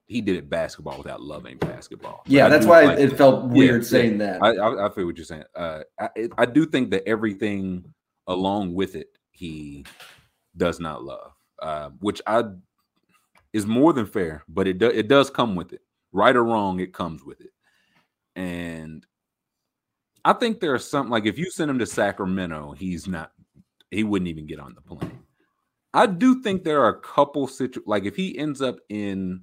Speaker 5: he did it basketball without loving basketball.
Speaker 6: Yeah, that's why like it felt weird yeah, saying that.
Speaker 5: I, I, I, feel what you're saying. Uh, I, I do think that everything along with it he does not love, uh, which I is more than fair, but it do, it does come with it, right or wrong, it comes with it, and I think there's something like if you send him to Sacramento, he's not, he wouldn't even get on the plane. I do think there are a couple situ like if he ends up in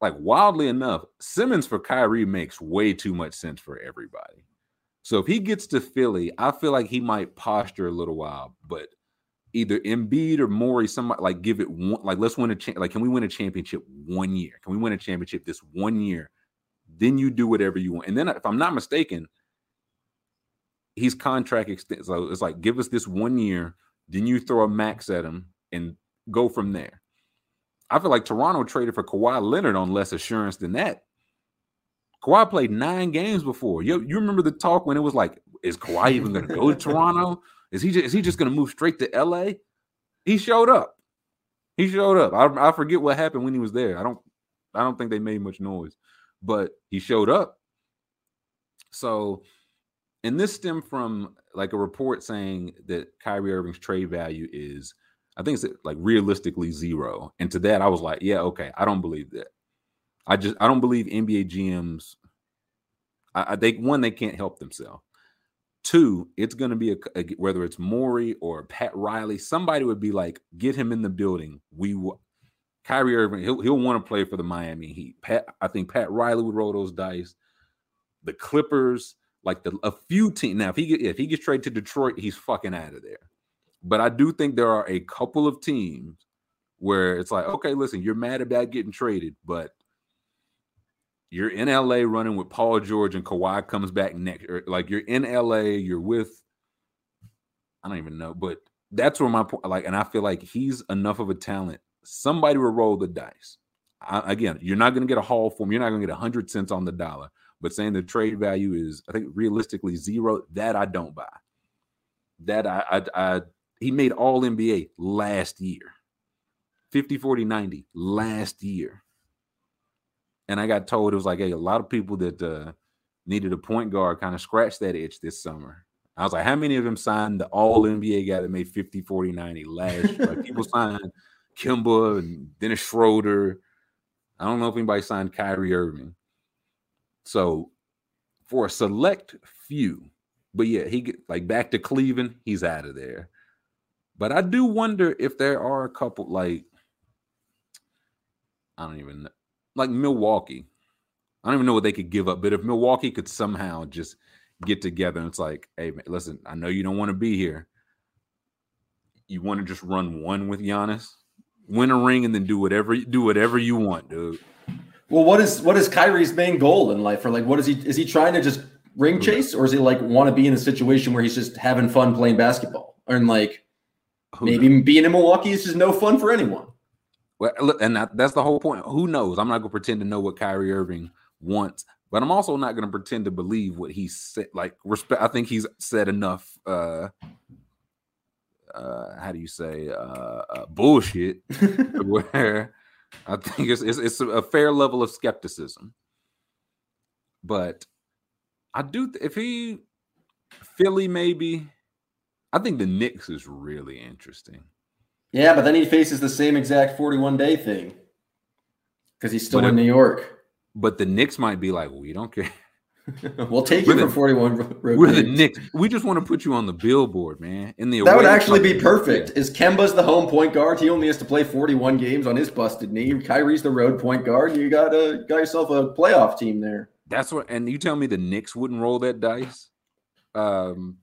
Speaker 5: like wildly enough, Simmons for Kyrie makes way too much sense for everybody. So if he gets to Philly, I feel like he might posture a little while, but either Embiid or Morey, somebody like give it one, like let's win a cha- like can we win a championship one year? Can we win a championship this one year? Then you do whatever you want. And then if I'm not mistaken, he's contract extended. So it's like, give us this one year, then you throw a max at him and go from there. I feel like Toronto traded for Kawhi Leonard on less assurance than that. Kawhi played nine games before. You, you remember the talk when it was like, is Kawhi even going to go to Toronto? Is he just, is he just going to move straight to LA? He showed up. He showed up. I, I forget what happened when he was there. I don't I don't think they made much noise, but he showed up. So and this stemmed from like a report saying that Kyrie Irving's trade value is, I think it's uh, like realistically zero. And to that, I was like, yeah, okay, I don't believe that. I just I don't believe NBA GMs. I, I one they can't help themselves. Two, it's going to be a, a, whether it's Morey or Pat Riley, somebody would be like, get him in the building. We will. Kyrie Irving, he'll he'll want to play for the Miami Heat. Pat, I think Pat Riley would roll those dice. The Clippers, like the a few teams. Now, if he if he gets traded to Detroit, he's fucking out of there. But I do think there are a couple of teams where it's like, okay, listen, you're mad about getting traded, but you're in LA running with Paul George and Kawhi comes back next. Like you're in LA, you're with I don't even know, but that's where my point. Like, and I feel like he's enough of a talent. Somebody will roll the dice. I, again, you're not going to get a haul for him. You're not going to get 100 cents on the dollar. But saying the trade value is, I think, realistically zero, that I don't buy. That I, I, I he made all NBA last year 50, 40, 90 last year. And I got told it was like, hey, a lot of people that uh, needed a point guard kind of scratched that itch this summer. I was like, how many of them signed the all NBA guy that made 50, 40, 90 last year? Like people signed Kemba and Dennis Schroeder. I don't know if anybody signed Kyrie Irving. So for a select few, but yeah, he get like back to Cleveland, he's out of there. But I do wonder if there are a couple like I don't even know, like Milwaukee. I don't even know what they could give up, but if Milwaukee could somehow just get together and it's like, hey, man, listen, I know you don't want to be here. You want to just run one with Giannis, win a ring, and then do whatever do whatever you want, dude.
Speaker 6: Well, what is what is Kyrie's main goal in life? Or like, what is he? Is he trying to just ring chase, or is he like want to be in a situation where he's just having fun playing basketball, and like Who maybe knows? being in Milwaukee is just no fun for anyone?
Speaker 5: Well, look, and that, that's the whole point. Who knows? I'm not gonna pretend to know what Kyrie Irving wants, but I'm also not gonna pretend to believe what he said. Like respect, I think he's said enough. uh uh how do you say uh, uh bullshit where I think it's, it's it's a fair level of skepticism. But I do if he Philly maybe I think the Knicks is really interesting.
Speaker 6: Yeah, but then he faces the same exact 41 day thing because he's still but in if, New York.
Speaker 5: But the Knicks might be like, we don't care.
Speaker 6: we'll take we're you the, for 41
Speaker 5: road We're games. the Knicks. We just want to put you on the billboard, man. In the
Speaker 6: That would actually be perfect. Is Kemba's the home point guard? He only has to play 41 games on his busted knee. Kyrie's the road point guard. You got a got yourself a playoff team there.
Speaker 5: That's what and you tell me the Knicks wouldn't roll that dice? Um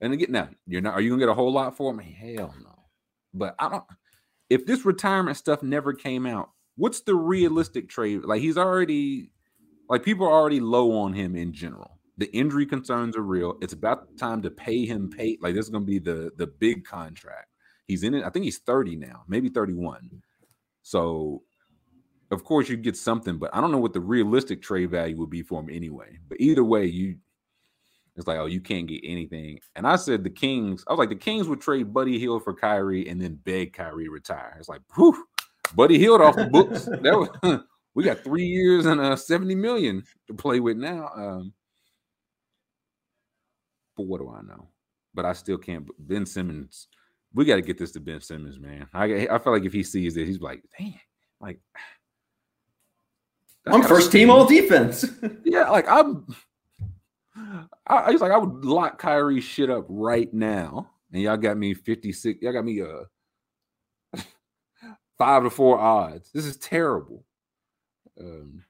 Speaker 5: and again now you're not are you gonna get a whole lot for me? Hell no. But I don't if this retirement stuff never came out, what's the realistic trade? Like he's already like people are already low on him in general. The injury concerns are real. It's about time to pay him pay. Like this is gonna be the the big contract. He's in it. I think he's 30 now, maybe 31. So of course you get something, but I don't know what the realistic trade value would be for him anyway. But either way, you it's like, oh, you can't get anything. And I said the Kings, I was like, the Kings would trade Buddy Hield for Kyrie and then beg Kyrie retire. It's like, whew, Buddy Hield off the books. that was we got three years and uh 70 million to play with now. Um, but what do I know? But I still can't. Ben Simmons, we got to get this to Ben Simmons, man. I I feel like if he sees it, he's like, damn, like
Speaker 6: I'm first team all defense.
Speaker 5: yeah, like I'm. I, I was like, I would lock Kyrie shit up right now, and y'all got me 56. Y'all got me uh five to four odds. This is terrible. Um,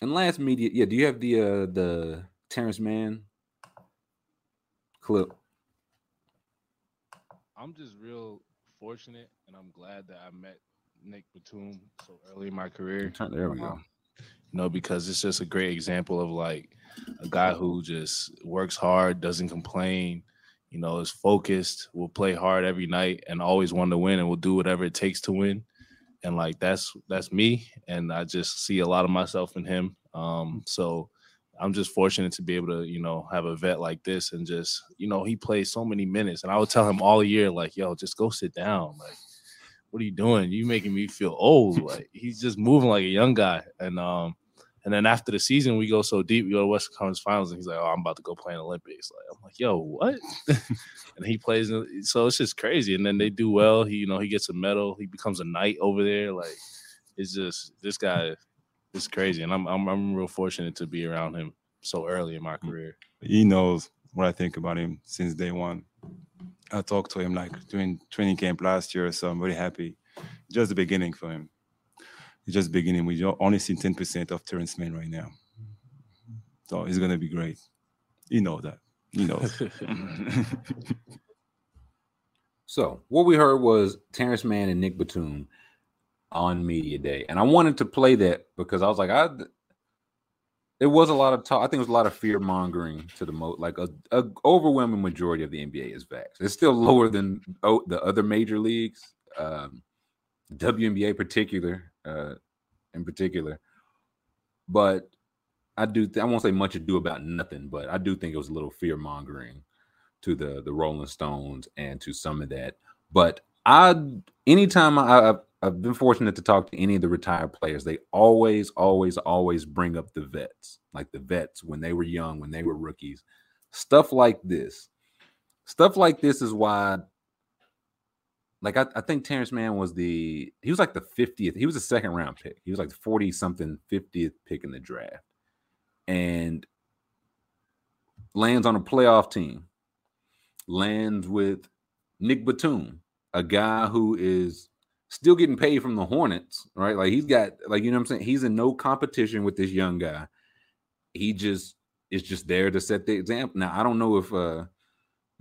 Speaker 5: and last media, yeah. Do you have the uh the Terance Mann clip?
Speaker 7: I'm just real fortunate, and I'm glad that I met Nic Batum so early in my career.
Speaker 5: There we go.
Speaker 7: You know, because it's just a great example of like a guy who just works hard, doesn't complain, you know, is focused, will play hard every night, and always want to win, and will do whatever it takes to win. And like that's that's me and i just see a lot of myself in him. Um so i'm just fortunate to be able to you know have a vet like this and just you know he plays so many minutes and i would tell him all year like yo just go sit down like what are you doing? You making me feel old like he's just moving like a young guy. And um and then after the season, we go so deep, we go to Western Conference Finals, and he's like, "Oh, I'm about to go play in Olympics." Like, I'm like, "Yo, what?" and he plays, so it's just crazy. And then they do well. He, you know, he gets a medal. He becomes a knight over there. Like, it's just this guy is crazy, and I'm I'm I'm real fortunate to be around him so early in my career.
Speaker 8: He knows what I think about him since day one. I talked to him like during training camp last year, so I'm very happy. Just the beginning for him just beginning. We only see 10% of Terance Mann right now. So it's going to be great. You know that. You know.
Speaker 5: so what we heard was Terance Mann and Nic Batum on media day. And I wanted to play that because I was like, I it was a lot of talk. I think it was a lot of fear mongering to the most like a, a, overwhelming majority of the NBA is vax. It's still lower than the other major leagues. Um, WNBA particular, uh, in particular. But I do. Th- I won't say much ado about nothing, but I do think it was a little fear mongering to the the Rolling Stones and to some of that. But I, anytime I, I've, I've been fortunate to talk to any of the retired players, they always, always, always bring up the vets, like the vets when they were young, when they were rookies, stuff like this. Stuff like this is why like I, I, think Terance Mann was the he was like the 50th, he was a second round pick. He was like the 40 something 50th pick in the draft. And lands on a playoff team. Lands with Nic Batum, a guy who is still getting paid from the Hornets, right? Like he's got like you know what I'm saying? He's in no competition with this young guy. He just is just there to set the example. Now, I don't know if uh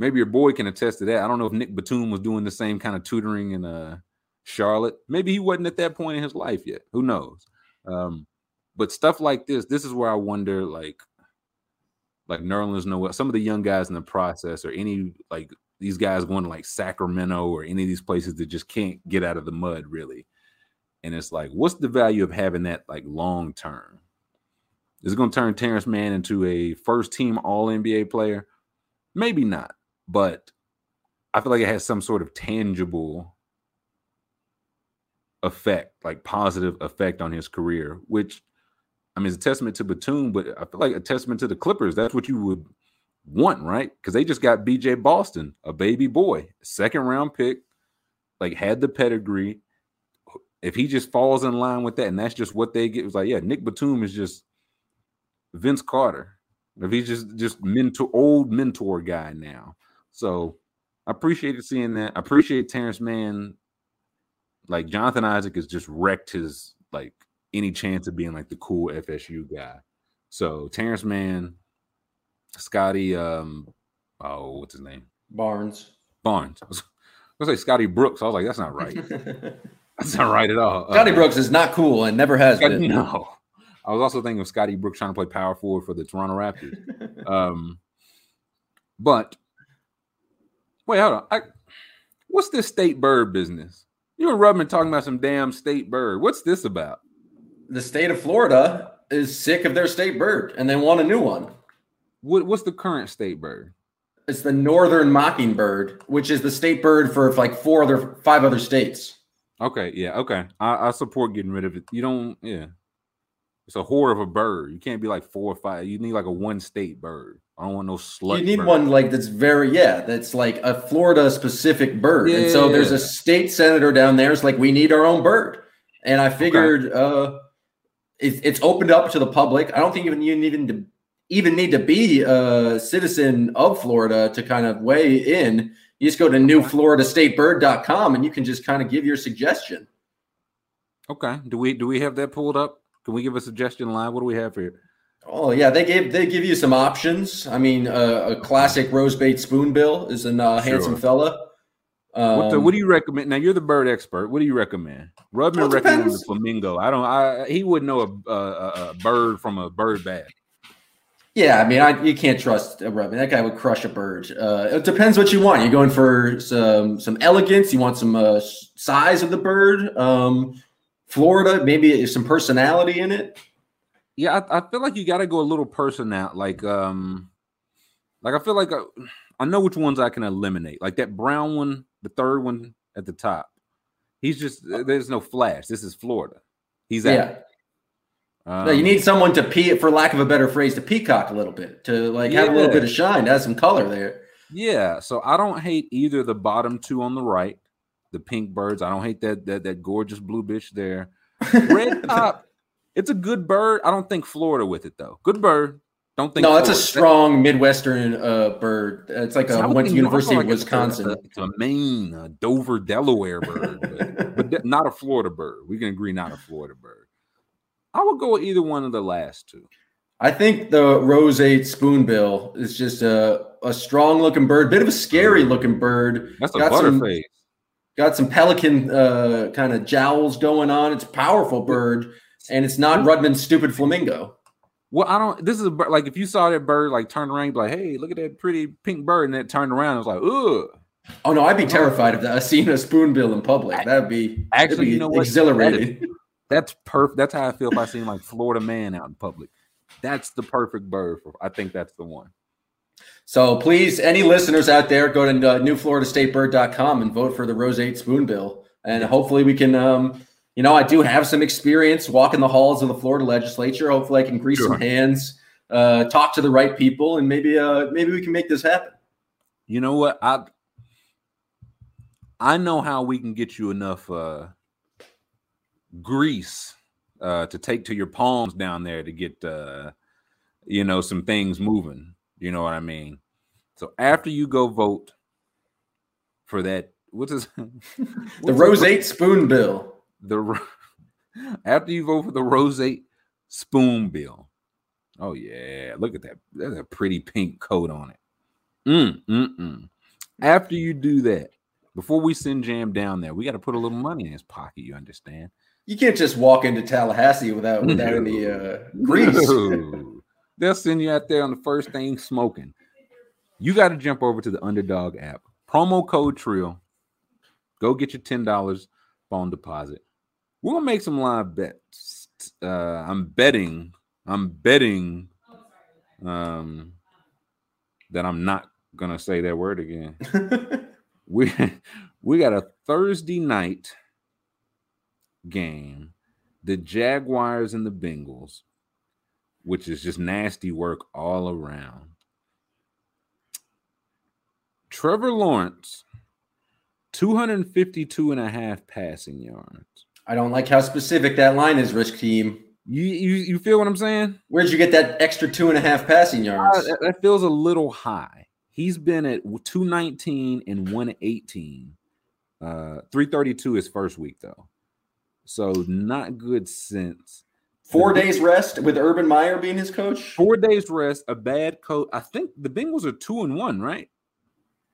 Speaker 5: maybe your boy can attest to that. I don't know if Nic Batum was doing the same kind of tutoring in uh Charlotte. Maybe he wasn't at that point in his life yet. Who knows? Um, but stuff like this, this is where I wonder, like, like Nerlens Noel, some of the young guys in the process, or any like these guys going to like Sacramento or any of these places that just can't get out of the mud, really. And it's like, what's the value of having that like long term? Is it going to turn Terance Mann into a first team All NBA player? Maybe not, but I feel like it has some sort of tangible effect, like positive effect on his career, which I mean, it's a testament to Batum, but I feel like a testament to the Clippers. That's what you would want, right? Because they just got BJ Boston, a baby boy, second round pick, like had the pedigree. If he just falls in line with that, and that's just what they get, it's like, yeah, Nic Batum is just Vince Carter. If he's just just mentor, old mentor guy now. So I appreciated seeing that. I appreciate Terance Mann. Like Jonathan Isaac has just wrecked his like any chance of being like the cool FSU guy. So Terance Mann, Scotty, um, oh, what's his name?
Speaker 6: Barnes.
Speaker 5: Barnes. I was gonna say Scotty Brooks. I was like, that's not right. that's not right at all.
Speaker 6: Scotty uh, Brooks is not cool and never has Scotty, been.
Speaker 5: No. I was also thinking of Scotty Brooks trying to play power forward for the Toronto Raptors. um, but wait, hold on. I, what's this state bird business? You and Rubman talking about some damn state bird. What's this about?
Speaker 6: The state of Florida is sick of their state bird and they want a new one.
Speaker 5: What, what's the current state bird?
Speaker 6: It's the northern mockingbird, which is the state bird for like four other, five other states.
Speaker 5: Okay, yeah, okay. I, I support getting rid of it. You don't, yeah. It's a horde of a bird. You can't be like four or five. You need like a one state bird. I don't want no slut.
Speaker 6: You need
Speaker 5: bird.
Speaker 6: one like that's very yeah, that's like a Florida specific bird. Yeah. And so there's a state senator down there. It's like we need our own bird. And I figured okay. uh it, it's opened up to the public. I don't think even you need to even need to be a citizen of Florida to kind of weigh in. You just go to newfloridastatebird.com and you can just kind of give your suggestion.
Speaker 5: Okay. Do we do we have that pulled up? Can we give a suggestion live? What do we have here?
Speaker 6: Oh yeah, they gave they give you some options. I mean, uh, a classic roseate spoonbill is a uh, sure. handsome fella.
Speaker 5: Um, what, the, what, do you recommend? Now you're the bird expert. What do you recommend? Rubman well, recommends a flamingo. I don't. I he wouldn't know a, a, a bird from a bird bag.
Speaker 6: Yeah, I mean, I, you can't trust a Rubman. That guy would crush a bird. Uh, it depends what you want. You're going for some some elegance. You want some uh, size of the bird. Um, Florida, maybe some personality in it.
Speaker 5: Yeah, I, I feel like you got to go a little personal. Like, um, like I feel like I, uh, I know which ones I can eliminate. Like that brown one, the third one at the top. He's just there's no flash. This is Florida. He's
Speaker 6: yeah. Um, no, you need someone to pee, for lack of a better phrase, to peacock a little bit, to like yeah. have a little bit of shine, to have some color there.
Speaker 5: Yeah. So I don't hate either the bottom two on the right the pink birds. I don't hate that that that gorgeous blue bitch there. Red top, it's a good bird. I don't think Florida with it though. Good bird. Don't think.
Speaker 6: No, Florida. that's a strong Midwestern uh, bird. It's like a went to University of Wisconsin.
Speaker 5: It's a, it's a Maine, a Dover, Delaware bird, but, but not a Florida bird. We can agree, not a Florida bird. I would go with either one of the last two.
Speaker 6: I think the roseate spoonbill is just a, a strong looking bird, bit of a scary looking bird.
Speaker 5: That's a Got butterface.
Speaker 6: Got some pelican uh, kind of jowls going on. It's a powerful bird, and it's not Rubman's stupid flamingo.
Speaker 5: Well, I don't. This is a like if you saw that bird like turn around, like, "Hey, look at that pretty pink bird," and then turned around, it was like, "Ugh."
Speaker 6: Oh no, I'd be terrified of that. Seeing a spoonbill in public. That'd be
Speaker 5: actually,
Speaker 6: be
Speaker 5: you know what?
Speaker 6: exhilarating.
Speaker 5: That is, that's perfect. That's how I feel if I see like Florida man out in public. That's the perfect bird. For, I think that's the one.
Speaker 6: So please, any listeners out there, go to uh, newfloridastatebird.com and vote for the Roseate Spoonbill. And hopefully we can, um, you know, I do have some experience walking the halls of the Florida legislature. Hopefully I can grease sure. some hands, uh, talk to the right people, and maybe uh, maybe we can make this happen.
Speaker 5: You know what? I I know how we can get you enough uh, grease uh, to take to your palms down there to get uh, you know some things moving. You know what I mean? So after you go vote for that, what's this?
Speaker 6: the Roseate Spoon Bill.
Speaker 5: The after you vote for the Roseate Spoon Bill. Oh yeah, look at that. That's a pretty pink coat on it. Mm, mm, mm. After you do that, before we send Jam down there, we got to put a little money in his pocket. You understand?
Speaker 6: You can't just walk into Tallahassee without without no. any uh, grease. No.
Speaker 5: They'll send you out there on the first thing smoking. You got to jump over to the Underdog app. Promo code Trill. Go get your ten dollars phone deposit. We're gonna make some live bets. Uh, I'm betting. I'm betting. Um, that I'm not gonna say that word again. we we got a Thursday night game. The Jaguars and the Bengals which is just nasty work all around. Trevor Lawrence, 252 and a half passing yards.
Speaker 6: I don't like how specific that line is, risk team.
Speaker 5: You, you, you feel what I'm saying?
Speaker 6: Where'd you get that extra two and a half passing yards?
Speaker 5: Uh, that feels a little high. He's been at 219 and 118. Uh, 332 his first week, though. So not good since
Speaker 6: Four days rest with Urban Meyer being his coach.
Speaker 5: Four days rest, a bad coach. I think the Bengals are two and one, right?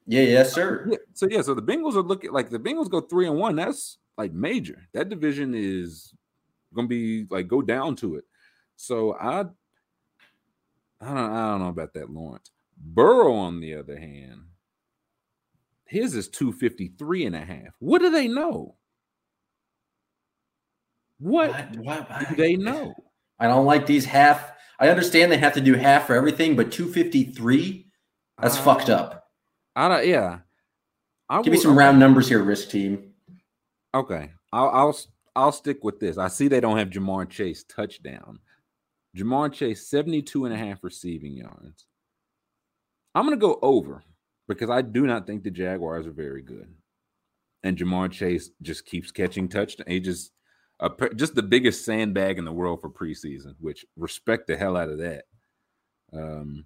Speaker 6: Yeah, yes, sir.
Speaker 5: Yeah, so yeah, so the Bengals are looking like the Bengals go three and one. That's like major. That division is gonna be like go down to it. So I I don't I don't know about that Lawrence. Burrow, on the other hand, his is 253 and a half. What do they know? What, what, what do they know?
Speaker 6: I don't like these half. I understand they have to do half for everything, but 253, that's uh, fucked up.
Speaker 5: I don't, yeah.
Speaker 6: I Give will, me some round numbers here, risk team.
Speaker 5: Okay. I'll, I'll I'll stick with this. I see they don't have Ja'Marr Chase touchdown. Ja'Marr Chase 72 and a half receiving yards. I'm going to go over because I do not think the Jaguars are very good. And Ja'Marr Chase just keeps catching touchdowns. He just a, just the biggest sandbag in the world for preseason, which respect the hell out of that. Um,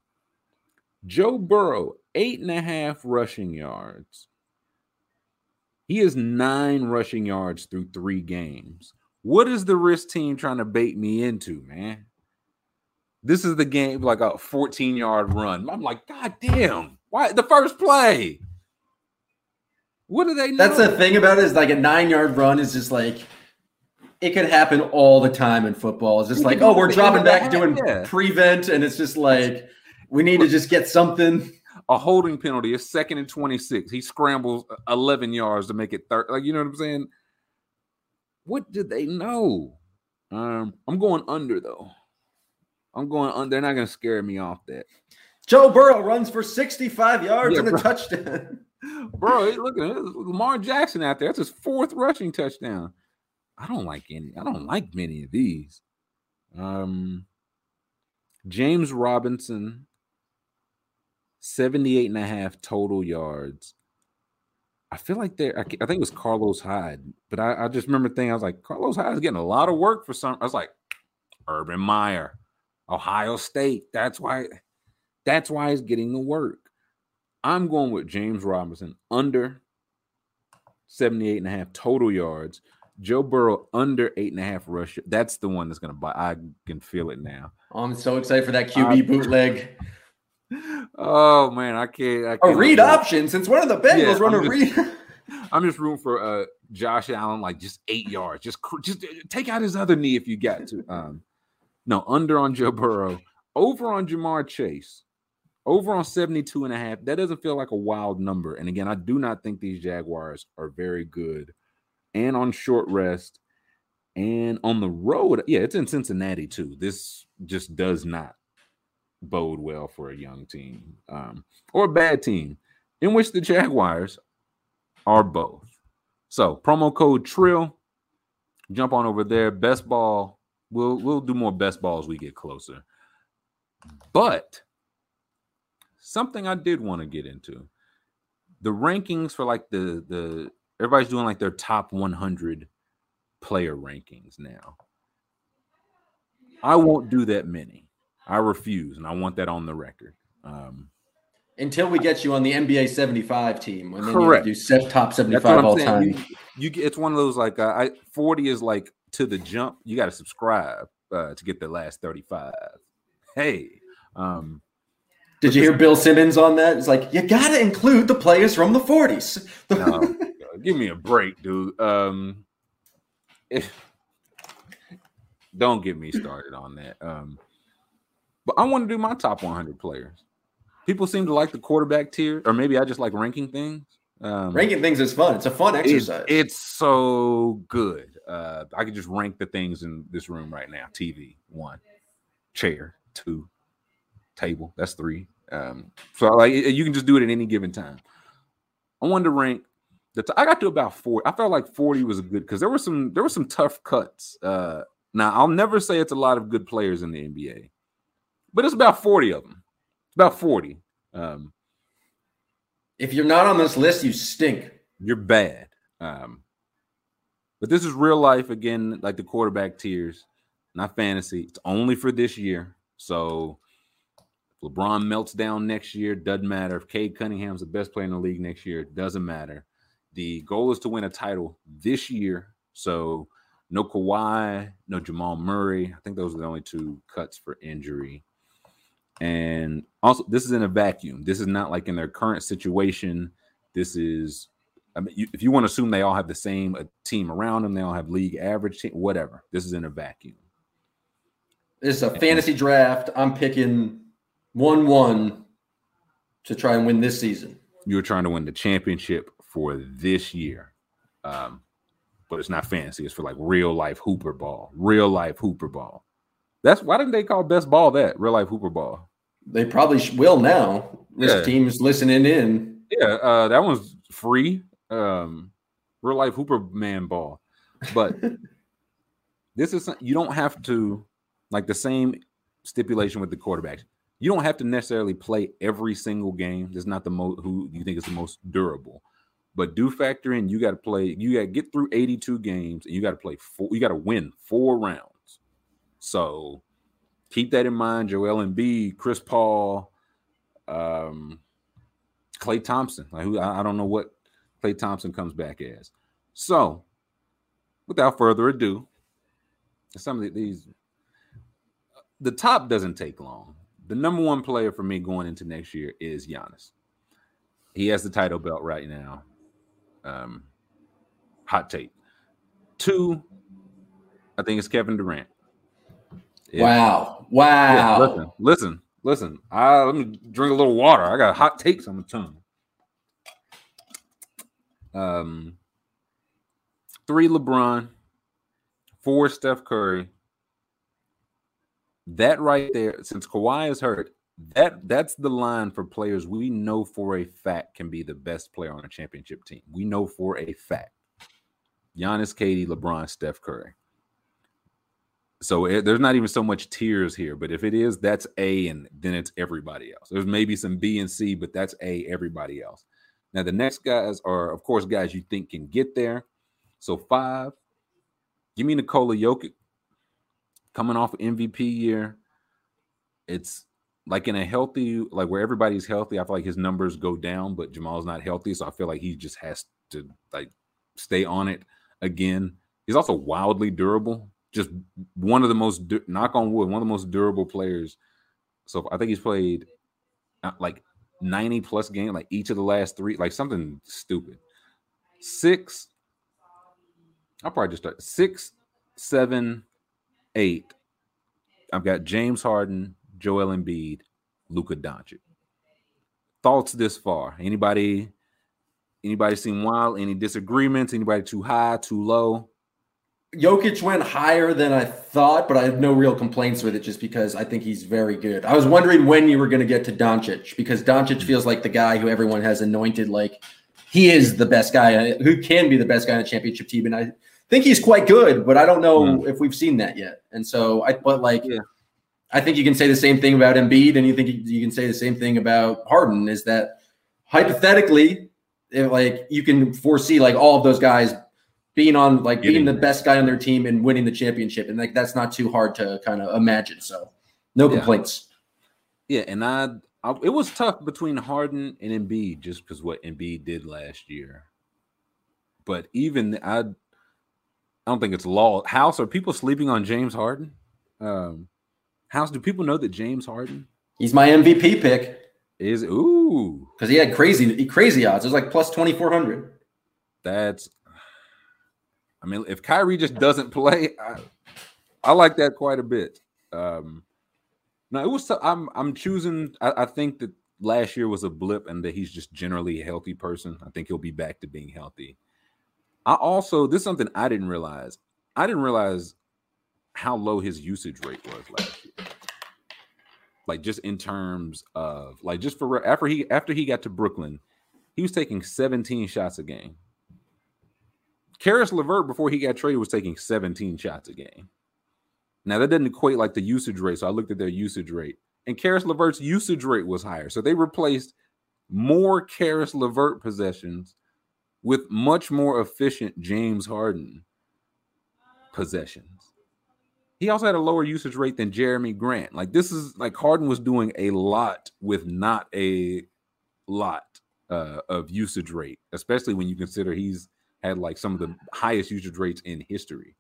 Speaker 5: Joe Burrow, eight and a half rushing yards. He has nine rushing yards through three games. What is the risk team trying to bait me into, man? This is the game, like a 14 yard run. I'm like, God damn, why the first play? What do they know?
Speaker 6: That's the thing about it is like a nine yard run is just like it could happen all the time in football. It's just like, oh, we're dropping back doing yeah. prevent, and it's just like we need to just get something.
Speaker 5: A holding penalty is second and 26. He scrambles 11 yards to make it third. Like, you know what I'm saying? What did they know? Um, I'm going under though. I'm going under. They're not going to scare me off that.
Speaker 6: Joe Burrow runs for 65 yards yeah, and a bro. touchdown.
Speaker 5: bro, look at Lamar Jackson out there. That's his fourth rushing touchdown. I don't like any. I don't like many of these. Um, James Robinson, 78 and a half total yards. I feel like they're, I, I think it was Carlos Hyde, but I, I just remember thinking, I was like, Carlos Hyde is getting a lot of work for some. I was like, Urban Meyer, Ohio State. That's why, that's why he's getting the work. I'm going with James Robinson under 78 and a half total yards. Joe Burrow under eight and a half rush. That's the one that's going to buy. I can feel it now.
Speaker 6: I'm so excited for that QB bootleg.
Speaker 5: Oh man, I can't. I
Speaker 6: can't a read option since one of the Bengals yeah, run a read.
Speaker 5: I'm just rooting for uh, Josh Allen, like just eight yards. Just just uh, take out his other knee if you got to. Um, no, under on Joe Burrow, over on Ja'Marr Chase. over on 72 and a half. That doesn't feel like a wild number. And again, I do not think these Jaguars are very good. And on short rest and on the road, yeah, it's in Cincinnati too. This just does not bode well for a young team um, or a bad team in which the Jaguars are both. So promo code TRILL, jump on over there. Best ball. We'll we'll do more best ball as we get closer. But something I did want to get into the rankings for like the the everybody's doing like their top 100 player rankings now. I won't do that many. I refuse, and I want that on the record. Um,
Speaker 6: Until we get you on the NBA 75 team, and then correct. you do top 75 all saying. time.
Speaker 5: You, you, get it's one of those like uh, I 40 is like to the jump. You got to subscribe uh, to get the last 35. Hey, um,
Speaker 6: did you hear Bill Simmons on that? It's like you got to include the players from the 40s.
Speaker 5: no, give me a break, dude. Um, if, don't get me started on that. Um, but I want to do my top 100 players. People seem to like the quarterback tier, or maybe I just like ranking things.
Speaker 6: Um, ranking things is fun. It's a fun exercise.
Speaker 5: It, it's so good. Uh, I could just rank the things in this room right now. TV one, chair two, table that's three. Um, so like you can just do it at any given time. I wanted to rank the. T- I got to about four. I felt like forty was a good because there were some there were some tough cuts. Uh, now I'll never say it's a lot of good players in the NBA, but it's about forty of them. It's about forty. Um,
Speaker 6: if you're not on this list, you stink.
Speaker 5: You're bad. Um, but this is real life again, like the quarterback tiers, not fantasy. It's only for this year. So if LeBron melts down next year, doesn't matter. If Cade Cunningham's the best player in the league next year, doesn't matter. The goal is to win a title this year. So no Kawhi, no Jamal Murray. I think those are the only two cuts for injury. And also, this is in a vacuum. This is not like in their current situation. This is, I mean, you, if you want to assume they all have the same uh, team around them, they all have league average team, whatever. This is in a vacuum.
Speaker 6: This is a fantasy draft. I'm picking 1 1 to try and win this season.
Speaker 5: You were trying to win the championship for this year. Um, but it's not fantasy. It's for like real life hooper ball, real life hooper ball. That's why didn't they call best ball that real life hooper ball?
Speaker 6: They probably will now. This yeah. team's listening in.
Speaker 5: Yeah, uh, that one's free. Um, real life hooper man ball, but this is you don't have to like the same stipulation with the quarterbacks you don't have to necessarily play every single game. That's not the most who you think is the most durable. But do factor in you got to play, you got to get through 82 games and you got to play four, you got to win four rounds. So keep that in mind. Joel Embiid, Chris Paul, um, Klay Thompson. Like who I, I don't know what Klay Thompson comes back as. So without further ado, some of these the top doesn't take long the number one player for me going into next year is Giannis. He has the title belt right now. Um, hot take. Two, I think it's Kevin Durant.
Speaker 6: wow! Wow!
Speaker 5: Yeah, listen, listen, listen. I let me drink a little water. I got hot takes on the tongue. Um, three LeBron, four Steph Curry, that right there, since Kawhi is hurt, that that's the line for players we know for a fact can be the best player on a championship team. We know for a fact. Giannis, KD, LeBron, Steph Curry. So it, there's not even so much tiers here, but if it is, that's A, and then it's everybody else. There's maybe some B and C, but that's A, everybody else. Now the next guys are, of course, guys you think can get there. So five, give me Nikola Jokic coming off MVP year. It's like in a healthy, like where everybody's healthy, I feel like his numbers go down, but Jamal's not healthy. So I feel like he just has to like stay on it again. He's also wildly durable. Just one of the most knock on wood, one of the most durable players. So I think he's played uh, like 90 plus games, like each of the last three, like something stupid. Six, I'll probably just start six, seven, eight, I've got James Harden, Joel Embiid, Luka Doncic. thoughts this far? Anybody anybody seem wild? Any disagreements? Anybody too high, too low?
Speaker 6: Jokic went higher than I thought, but I have no real complaints with it just because I think he's very good. I was wondering when you were going to get to Doncic because Doncic
Speaker 5: Hmm.
Speaker 6: feels like the guy who everyone has anointed like he is the best guy who can be the best guy on a championship team and I think he's quite good, but I don't know if we've seen that yet. And so I but like
Speaker 5: Yeah.
Speaker 6: I think you can say the same thing about Embiid and you think you can say the same thing about Harden is that hypothetically if, like you can foresee like all of those guys being on like being the best guy on their team and winning the championship and like that's not too hard to kind of imagine so no
Speaker 5: Yeah.
Speaker 6: complaints
Speaker 5: Yeah, and I, I it was tough between Harden and Embiid just because what Embiid did last year. But even I, I don't think it's law. House are people sleeping on James Harden? Um, House, do people know that James Harden
Speaker 6: he's my mvp pick
Speaker 5: is ooh?
Speaker 6: because he had crazy crazy odds it was like plus 2400
Speaker 5: That's. I mean, if Kyrie just doesn't play, I, I like that quite a bit. Um, no, it was. I'm. I'm choosing. I, I think that last year was a blip, and that he's just generally a healthy person. I think he'll be back to being healthy. I also. This is something I didn't realize. I didn't realize how low his usage rate was last year. Like just in terms of like just for after he after he got to Brooklyn, he was taking 17 shots a game. Caris LeVert before he got traded was taking 17 shots a game. Now that doesn't equate like the usage rate. So I looked at their usage rate, and Caris LeVert's usage rate was higher. So they replaced more Caris LeVert possessions with much more efficient James Harden possessions. He also had a lower usage rate than Jerami Grant. Like this is like Harden was doing a lot with not a lot uh, of usage rate, especially when you consider he's had like some of the highest usage rates in history.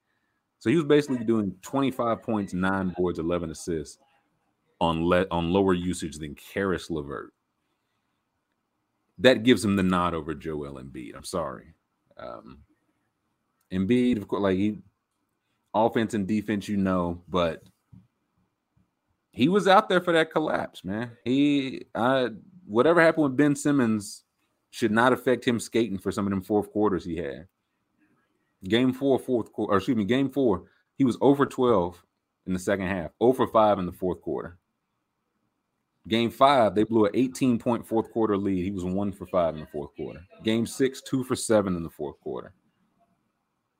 Speaker 5: So he was basically doing 25 points, nine boards, 11 assists on le- on lower usage than Caris LeVert. That gives him the nod over Joel Embiid. I'm sorry. Um, Embiid, of course, like he offense and defense, you know, but he was out there for that collapse, man. He I whatever happened with Ben Simmons should not affect him skating for some of them fourth quarters he had. Game four, fourth quarter, or excuse me, game four, he was over 12 in the second half, over five in the fourth quarter. Game five, they blew an 18 point fourth quarter lead. He was one for five in the fourth quarter. Game six, two for seven in the fourth quarter.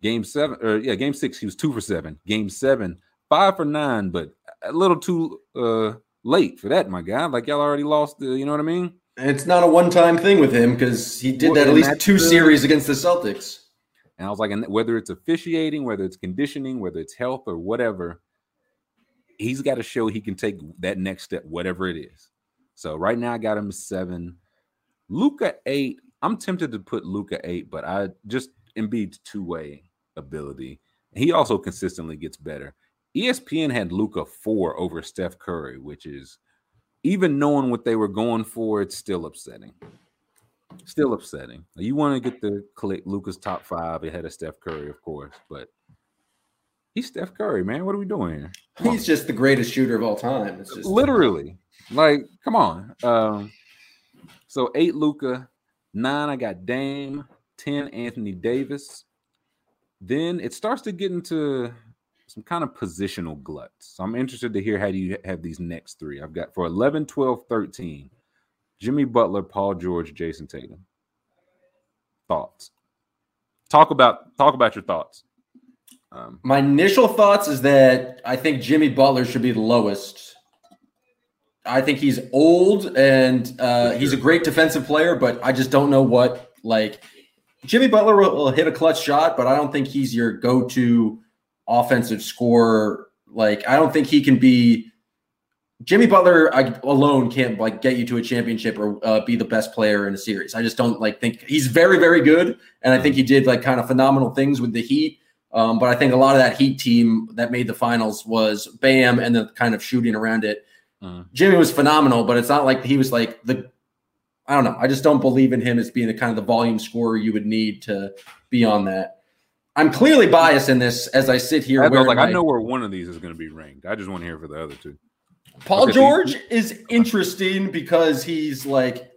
Speaker 5: Game seven, or yeah, game six, he was two for seven. Game seven, five for nine, but a little too uh late for that, my guy. Like y'all already lost the, you know what I mean?
Speaker 6: and it's not a one-time thing with him because he did
Speaker 5: Well,
Speaker 6: that at least two
Speaker 5: the-
Speaker 6: series against the celtics
Speaker 5: And I was like, and whether it's officiating, whether it's conditioning, whether it's health or whatever, he's got to show he can take that next step, whatever it is. So right now I got him seven. Luka eight. I'm tempted to put Luka eight, but I just Embiid's two-way ability. He also consistently gets better. ESPN had Luka four over Steph Curry, which is even knowing what they were going for, it's still upsetting. Still upsetting. You want to get the click Luka's top five ahead of Steph Curry, of course, but he's Steph Curry, man. What are we doing here?
Speaker 6: He's just the greatest shooter of all time it's just
Speaker 5: literally like come on um so eight luka nine i got dame 10 anthony davis then it starts to get into some kind of positional gluts. So i'm interested to hear how do you have these next three? I've got for 11 12 13 jimmy butler paul george jayson tatum. Thoughts? Talk about talk about your thoughts. Um
Speaker 6: My initial thoughts is that I think Jimmy Butler should be the lowest. I think he's old and uh, he's a great defensive player, but I just don't know what like Jimmy Butler will, will hit a clutch shot, but I don't think he's your go-to offensive scorer. Like I don't think he can be. Jimmy Butler I, alone can't like get you to a championship or uh, be the best player in a series. I just don't like think he's very very good, and I think he did like kind of phenomenal things with the Heat. Um, but I think a lot of that Heat team that made the finals was Bam and the kind of shooting around it.
Speaker 5: Mhm.
Speaker 6: Jimmy was phenomenal, but it's not like he was like the. I don't know. I just don't believe in him as being the kind of the volume scorer you would need to be on that. I'm clearly biased in this as I sit here.
Speaker 5: I,
Speaker 6: wearing
Speaker 5: like, I know where one of these is going to be ranked. I just want to hear for the other two.
Speaker 6: Paul
Speaker 5: Okay, so you-
Speaker 6: George is interesting because he's like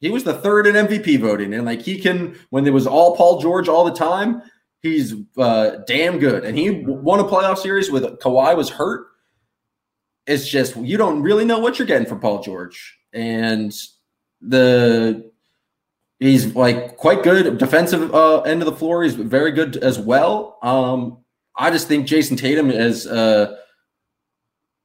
Speaker 6: He was the third in MVP voting, and like he can when it was all Paul George all the time, he's uh, damn good. And he won a playoff series with Kawhi was hurt. It's just you don't really know what you're getting from Paul George, and the he's like quite good defensive uh, end of the floor. He's very good as well. Um, I just think Jayson Tatum is uh,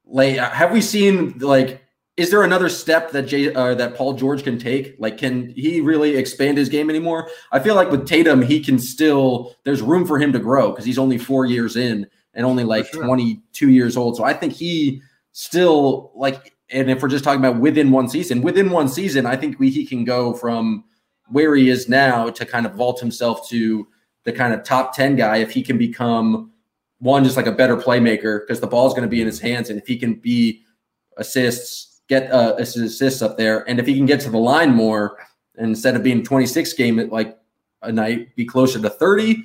Speaker 6: like have we seen like is there another step that Jay uh, that Paul George can take? Like, can he really expand his game anymore? I feel like with Tatum, he can still. There's room for him to grow because he's only four years in and only like sure. 22 years old. So I think he still like. And if we're just talking about within one season, within one season, I think we, he can go from where he is now to kind of vault himself to the kind of top 10 guy if he can become one just like a better playmaker because the ball's going to be in his hands and if he can be assists get uh, assists up there and if he can get to the line more instead of being 26 game at like a night be closer to 30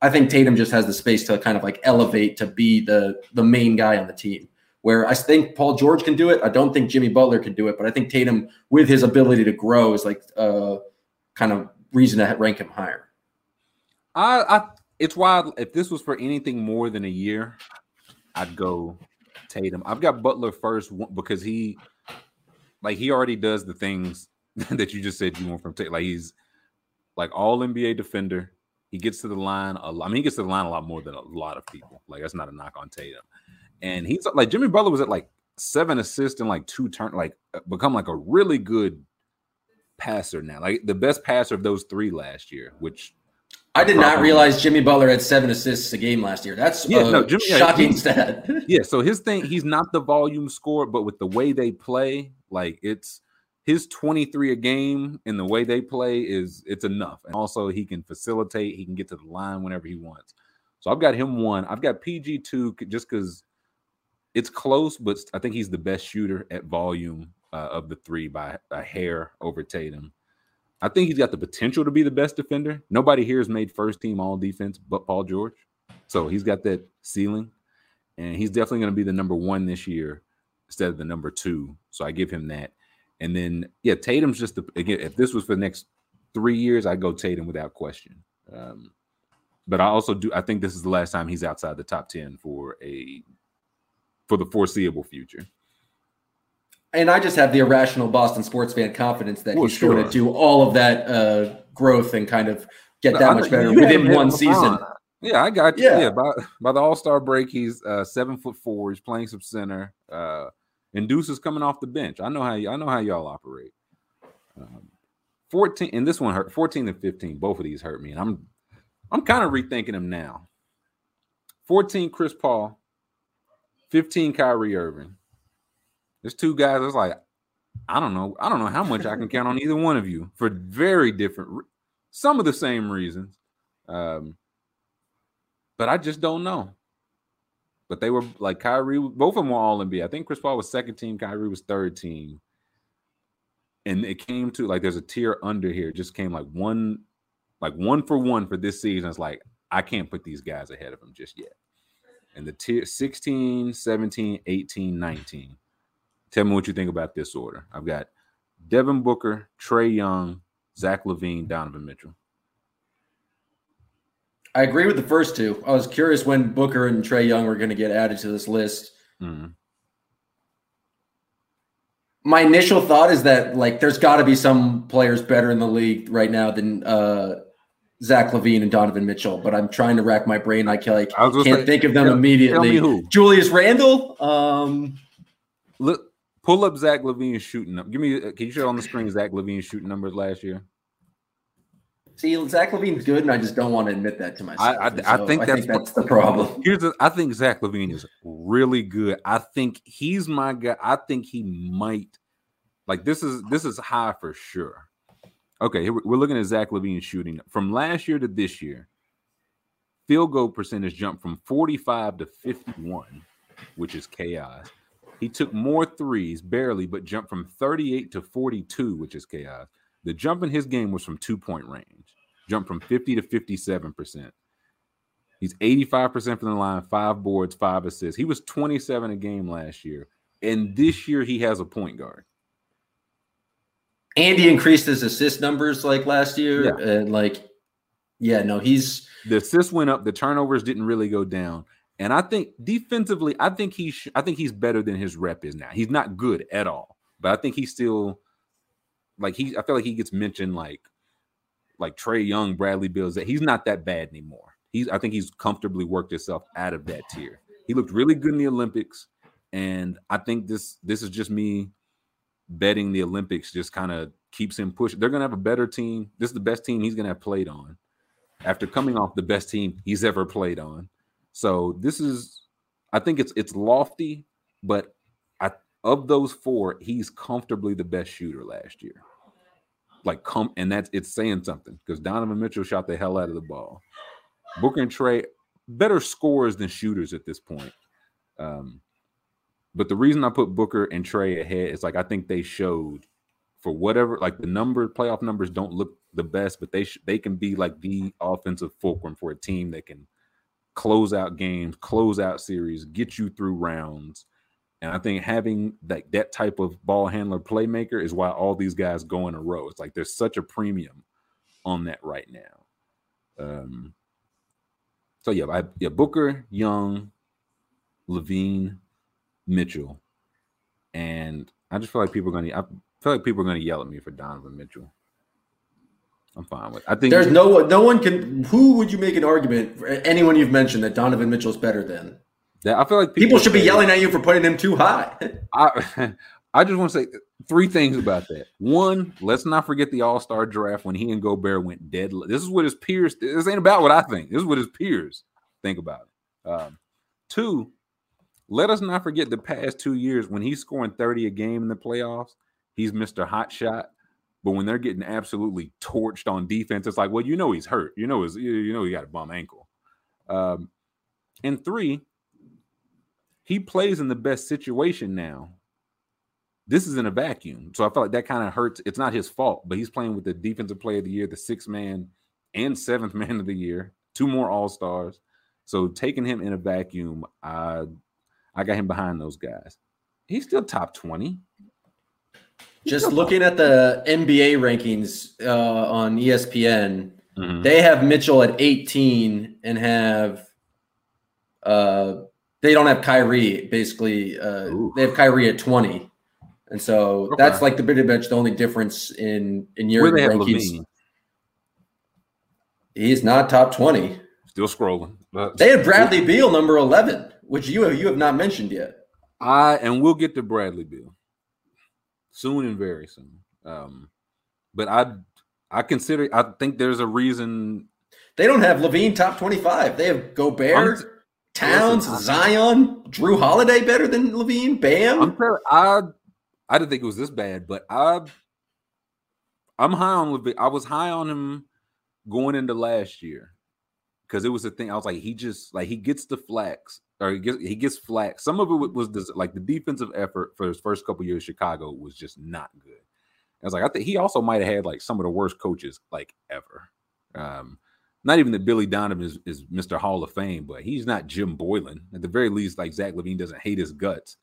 Speaker 6: i think tatum just has the space to kind of like elevate to be the the main guy on the team where i think paul george can do it i don't think jimmy butler can do it but i think tatum with his ability to grow is like uh kind of reason to rank him higher
Speaker 5: i i it's wild. If this was for anything more than a year, I'd go Tatum. I've got Butler first because he, like, he already does the things that you just said you want from Tatum. Like, he's like all NBA defender. He gets to the line. A lot, I mean, he gets to the line a lot more than a lot of people. Like, that's not a knock on Tatum. And he's like Jimmy Butler was at like seven assists and like two turn, like uh, become like a really good passer now. Like the best passer of those three last year, which
Speaker 6: I did not realize Jimmy Butler had seven assists a game last year. That's yeah, no, Jimmy, shocking yeah, stat.
Speaker 5: yeah, so his thing, he's not the volume scorer, but with the way they play, like it's his 23 a game and the way they play is it's enough. And also he can facilitate, he can get to the line whenever he wants. So I've got him one. I've got PG two just because it's close, but I think he's the best shooter at volume uh, of the three by a hair over Tatum. I think he's got the potential to be the best defender. Nobody here has made first team all defense but Paul George. So he's got that ceiling. And he's definitely going to be the number one this year instead of the number two. So I give him that. And then, yeah, Tatum's just the, again, if this was for the next three years, I'd go Tatum without question. Um, but I also do, I think this is the last time he's outside the top 10 for a, for the foreseeable future
Speaker 6: and I just have the irrational Boston sports fan confidence that well, he's sure. going to do all of that uh, growth and kind of get that much better within one season.
Speaker 5: Yeah, I got you. Yeah, yeah by, by the All Star break, he's uh, seven foot four. He's playing some center. Uh, and Deuce is coming off the bench. I know how I know how y'all operate. Um, Fourteen and this one hurt. Fourteen and fifteen, both of these hurt me, and I'm I'm kind of rethinking them now. Fourteen, Chris Paul. Fifteen, Kyrie Irving. There's two guys. It's like I don't know. I don't know how much I can count on either one of you for very different, some of the same reasons. Um, but I just don't know. But they were like Kyrie. Both of them were all NBA. I think Chris Paul was second team. Kyrie was third team. And it came to like there's a tier under here. It just came like one, like one for one for this season. It's like I can't put these guys ahead of them just yet. And the tier 16, 17, 18, 19 Tell me what you think about this order. I've got Devin Booker, Trae Young, Zach LaVine, Donovan Mitchell.
Speaker 6: I agree with the first two. I was curious when Booker and Trae Young were going to get added to this list. Mm-hmm. My initial thought is that like there's got to be some players better in the league right now than uh, Zach LaVine and Donovan Mitchell, but I'm trying to rack my brain. I can't, like, I can't say, think of them tell, immediately. Tell Julius Randle. Um,
Speaker 5: Look, Pull up Zach LaVine shooting up. Give me. Uh, can you show on the screen Zach LaVine shooting numbers last year?
Speaker 6: See, Zach LaVine's good, and I just don't want to admit that to myself.
Speaker 5: I, I, so I think, that's, think
Speaker 6: that's the problem.
Speaker 5: Here's, the, I think Zach LaVine is really good. I think he's my guy. I think he might, like this is this is high for sure. Okay, we're looking at Zach LaVine shooting from last year to this year. Field goal percentage jumped from 45 to 51, which is chaos. He took more threes, barely, but jumped from 38 to 42, which is chaos. The jump in his game was from two point range, jumped from 50 to 57%. He's 85% from the line, five boards, five assists. He was 27 a game last year. And this year he has a point guard.
Speaker 6: Andy increased his assist numbers like last year, yeah. and like, yeah, no, he's
Speaker 5: the assists went up, the turnovers didn't really go down, and I think defensively, I think he, sh- I think he's better than his rep is now. He's not good at all, but I think he's still like he. I feel like he gets mentioned like, like Trae Young, Bradley Beals. That he's not that bad anymore. He's, I think he's comfortably worked himself out of that tier. He looked really good in the Olympics, and I think this, this is just me betting the Olympics just kind of keeps him pushing. They're going to have a better team. This is the best team he's going to have played on after coming off the best team he's ever played on. So this is, I think it's it's lofty, but I of those four, he's comfortably the best shooter last year. Like come and that's it's saying something because Donovan Mitchell shot the hell out of the ball. Booker and Trae better scorers than shooters at this point. Um, but the reason I put Booker and Trae ahead is like I think they showed for whatever like the number playoff numbers don't look the best, but they sh- they can be like the offensive fulcrum for a team that can close out games, close out series, get you through rounds. And I think having that that type of ball handler playmaker is why all these guys go in a row. It's like there's such a premium on that right now. Um so yeah, I, yeah, Booker, Young, LaVine, Mitchell, and I just feel like people are going to. I feel like people are to yell at me for Donovan Mitchell. I'm fine with. It. I think
Speaker 6: there's no one. No one can. Who would you make an argument? For anyone you've mentioned that Donovan Mitchell's better than?
Speaker 5: That I feel like
Speaker 6: people, people should be yelling at you for putting him too high.
Speaker 5: I I just want to say three things about that. One, let's not forget the All Star draft when he and Gobert went dead. This is what his peers. This ain't about what I think. This is what his peers think about it. Um, two, let us not forget the past two years when he's scoring 30 a game in the playoffs, he's Mr. Hot Shot. But when they're getting absolutely torched on defense, it's like, well, you know he's hurt. You know his, you know he got a bum ankle. Um, and three, he plays in the best situation now. This is in a vacuum. So I feel like that kind of hurts. It's not his fault, but he's playing with the defensive player of the year, the sixth man and seventh man of the year, two more all-stars. So taking him in a vacuum, I I got him behind those guys. He's still top 20.
Speaker 6: Just looking at the NBA rankings uh, on ESPN, mm-hmm. they have Mitchell at 18 and have uh, they don't have Kyrie basically. Uh, they have Kyrie at 20. And so okay. that's like the pretty much the only difference in in your rankings. He's not top 20.
Speaker 5: Still scrolling.
Speaker 6: But they have Bradley Beal number 11 which you have, you have not mentioned yet.
Speaker 5: I and we'll get to Bradley Beal soon and very soon. Um, but I I consider I think there's a reason
Speaker 6: they don't have LaVine top 25. They have Gobert, t- Towns, listen, Zion, Jrue Holiday better than LaVine. Bam.
Speaker 5: I'm sure I I didn't think it was this bad, but I I'm high on LaVine. I was high on him going into last year because it was the thing. I was like, he just like he gets the flax or he gets he gets flack. Some of it was this, like the defensive effort for his first couple years. Chicago was just not good. I was like, I think he also might have had like some of the worst coaches like ever. Um, not even that Billy Donovan is, is Mr. Hall of Fame, but he's not Jim Boylen. At the very least, like Zach LaVine doesn't hate his guts.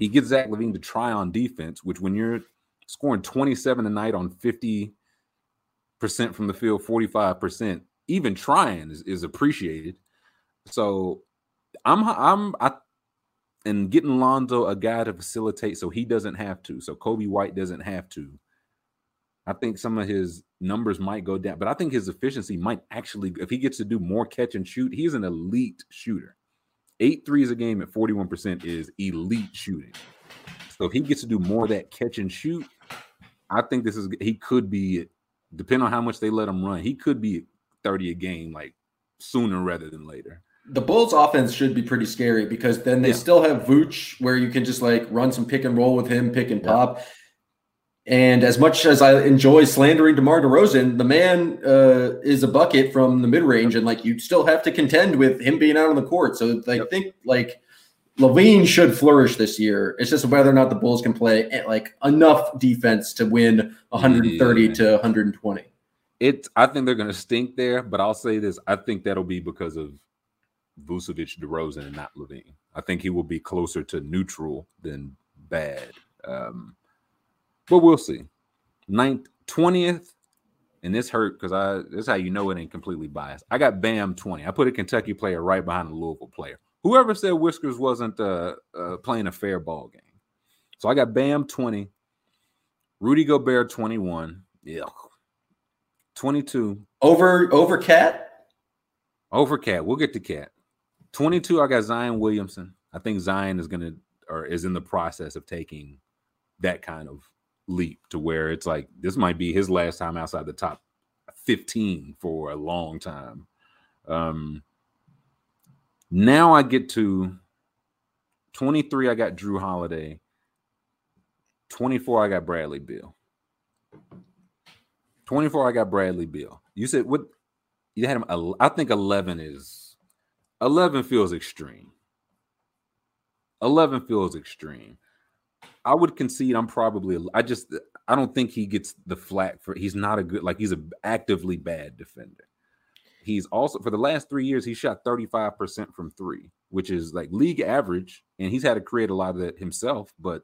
Speaker 5: He gets Zach LaVine to try on defense, which when you're scoring 27 a night on 50% from the field, 45%, even trying is, is appreciated. So I'm I'm I and getting Lonzo a guy to facilitate so he doesn't have to, so Coby White doesn't have to. I think some of his numbers might go down, but I think his efficiency might actually, if he gets to do more catch and shoot, he's an elite shooter. Eight threes a game at 41% is elite shooting. So if he gets to do more of that catch and shoot, I think this is he could be, depending on how much they let him run, he could be 30 a game like sooner rather than later
Speaker 6: the Bulls offense should be pretty scary because then they yeah. still have Vooch where you can just like run some pick and roll with him, pick and yeah. pop. And as much as I enjoy slandering DeMar DeRozan, the man uh, is a bucket from the mid range, and like you still have to contend with him being out on the court. So I yep. think like LaVine should flourish this year. It's just whether or not the Bulls can play eh, like enough defense to win 130 yeah. to 120.
Speaker 5: It, I think they're going to stink there, but I'll say this: I think that'll be because of Vucevic, DeRozan, and not LaVine. I think he will be closer to neutral than bad. Um, but we'll see. ninth, 20th, and this hurt because I this is how you know it ain't completely biased. I got Bam 20. I put a Kentucky player right behind the Louisville player. Whoever said Whiskers wasn't uh, uh, playing a fair ball game. So I got Bam 20, Rudy Gobert 21. Yeah. 22.
Speaker 6: Over over Cat?
Speaker 5: Over Cat. We'll get to Cat. 22, I got Zion Williamson. I think Zion is gonna or is in the process of taking that kind of leap to where it's like this might be his last time outside the top 15 for a long time. Um now I get to 23, I got Jrue Holiday. 24, I got Bradley Beal. 24, I got Bradley Beal. You said what? You had him. I think 11 is 11 feels extreme. 11 feels extreme. I would concede I'm probably I just I don't think he gets the flat for he's not a good like he's an actively bad defender. He's also for the last 3 years he shot 35% from 3, which is like league average and he's had to create a lot of that himself, but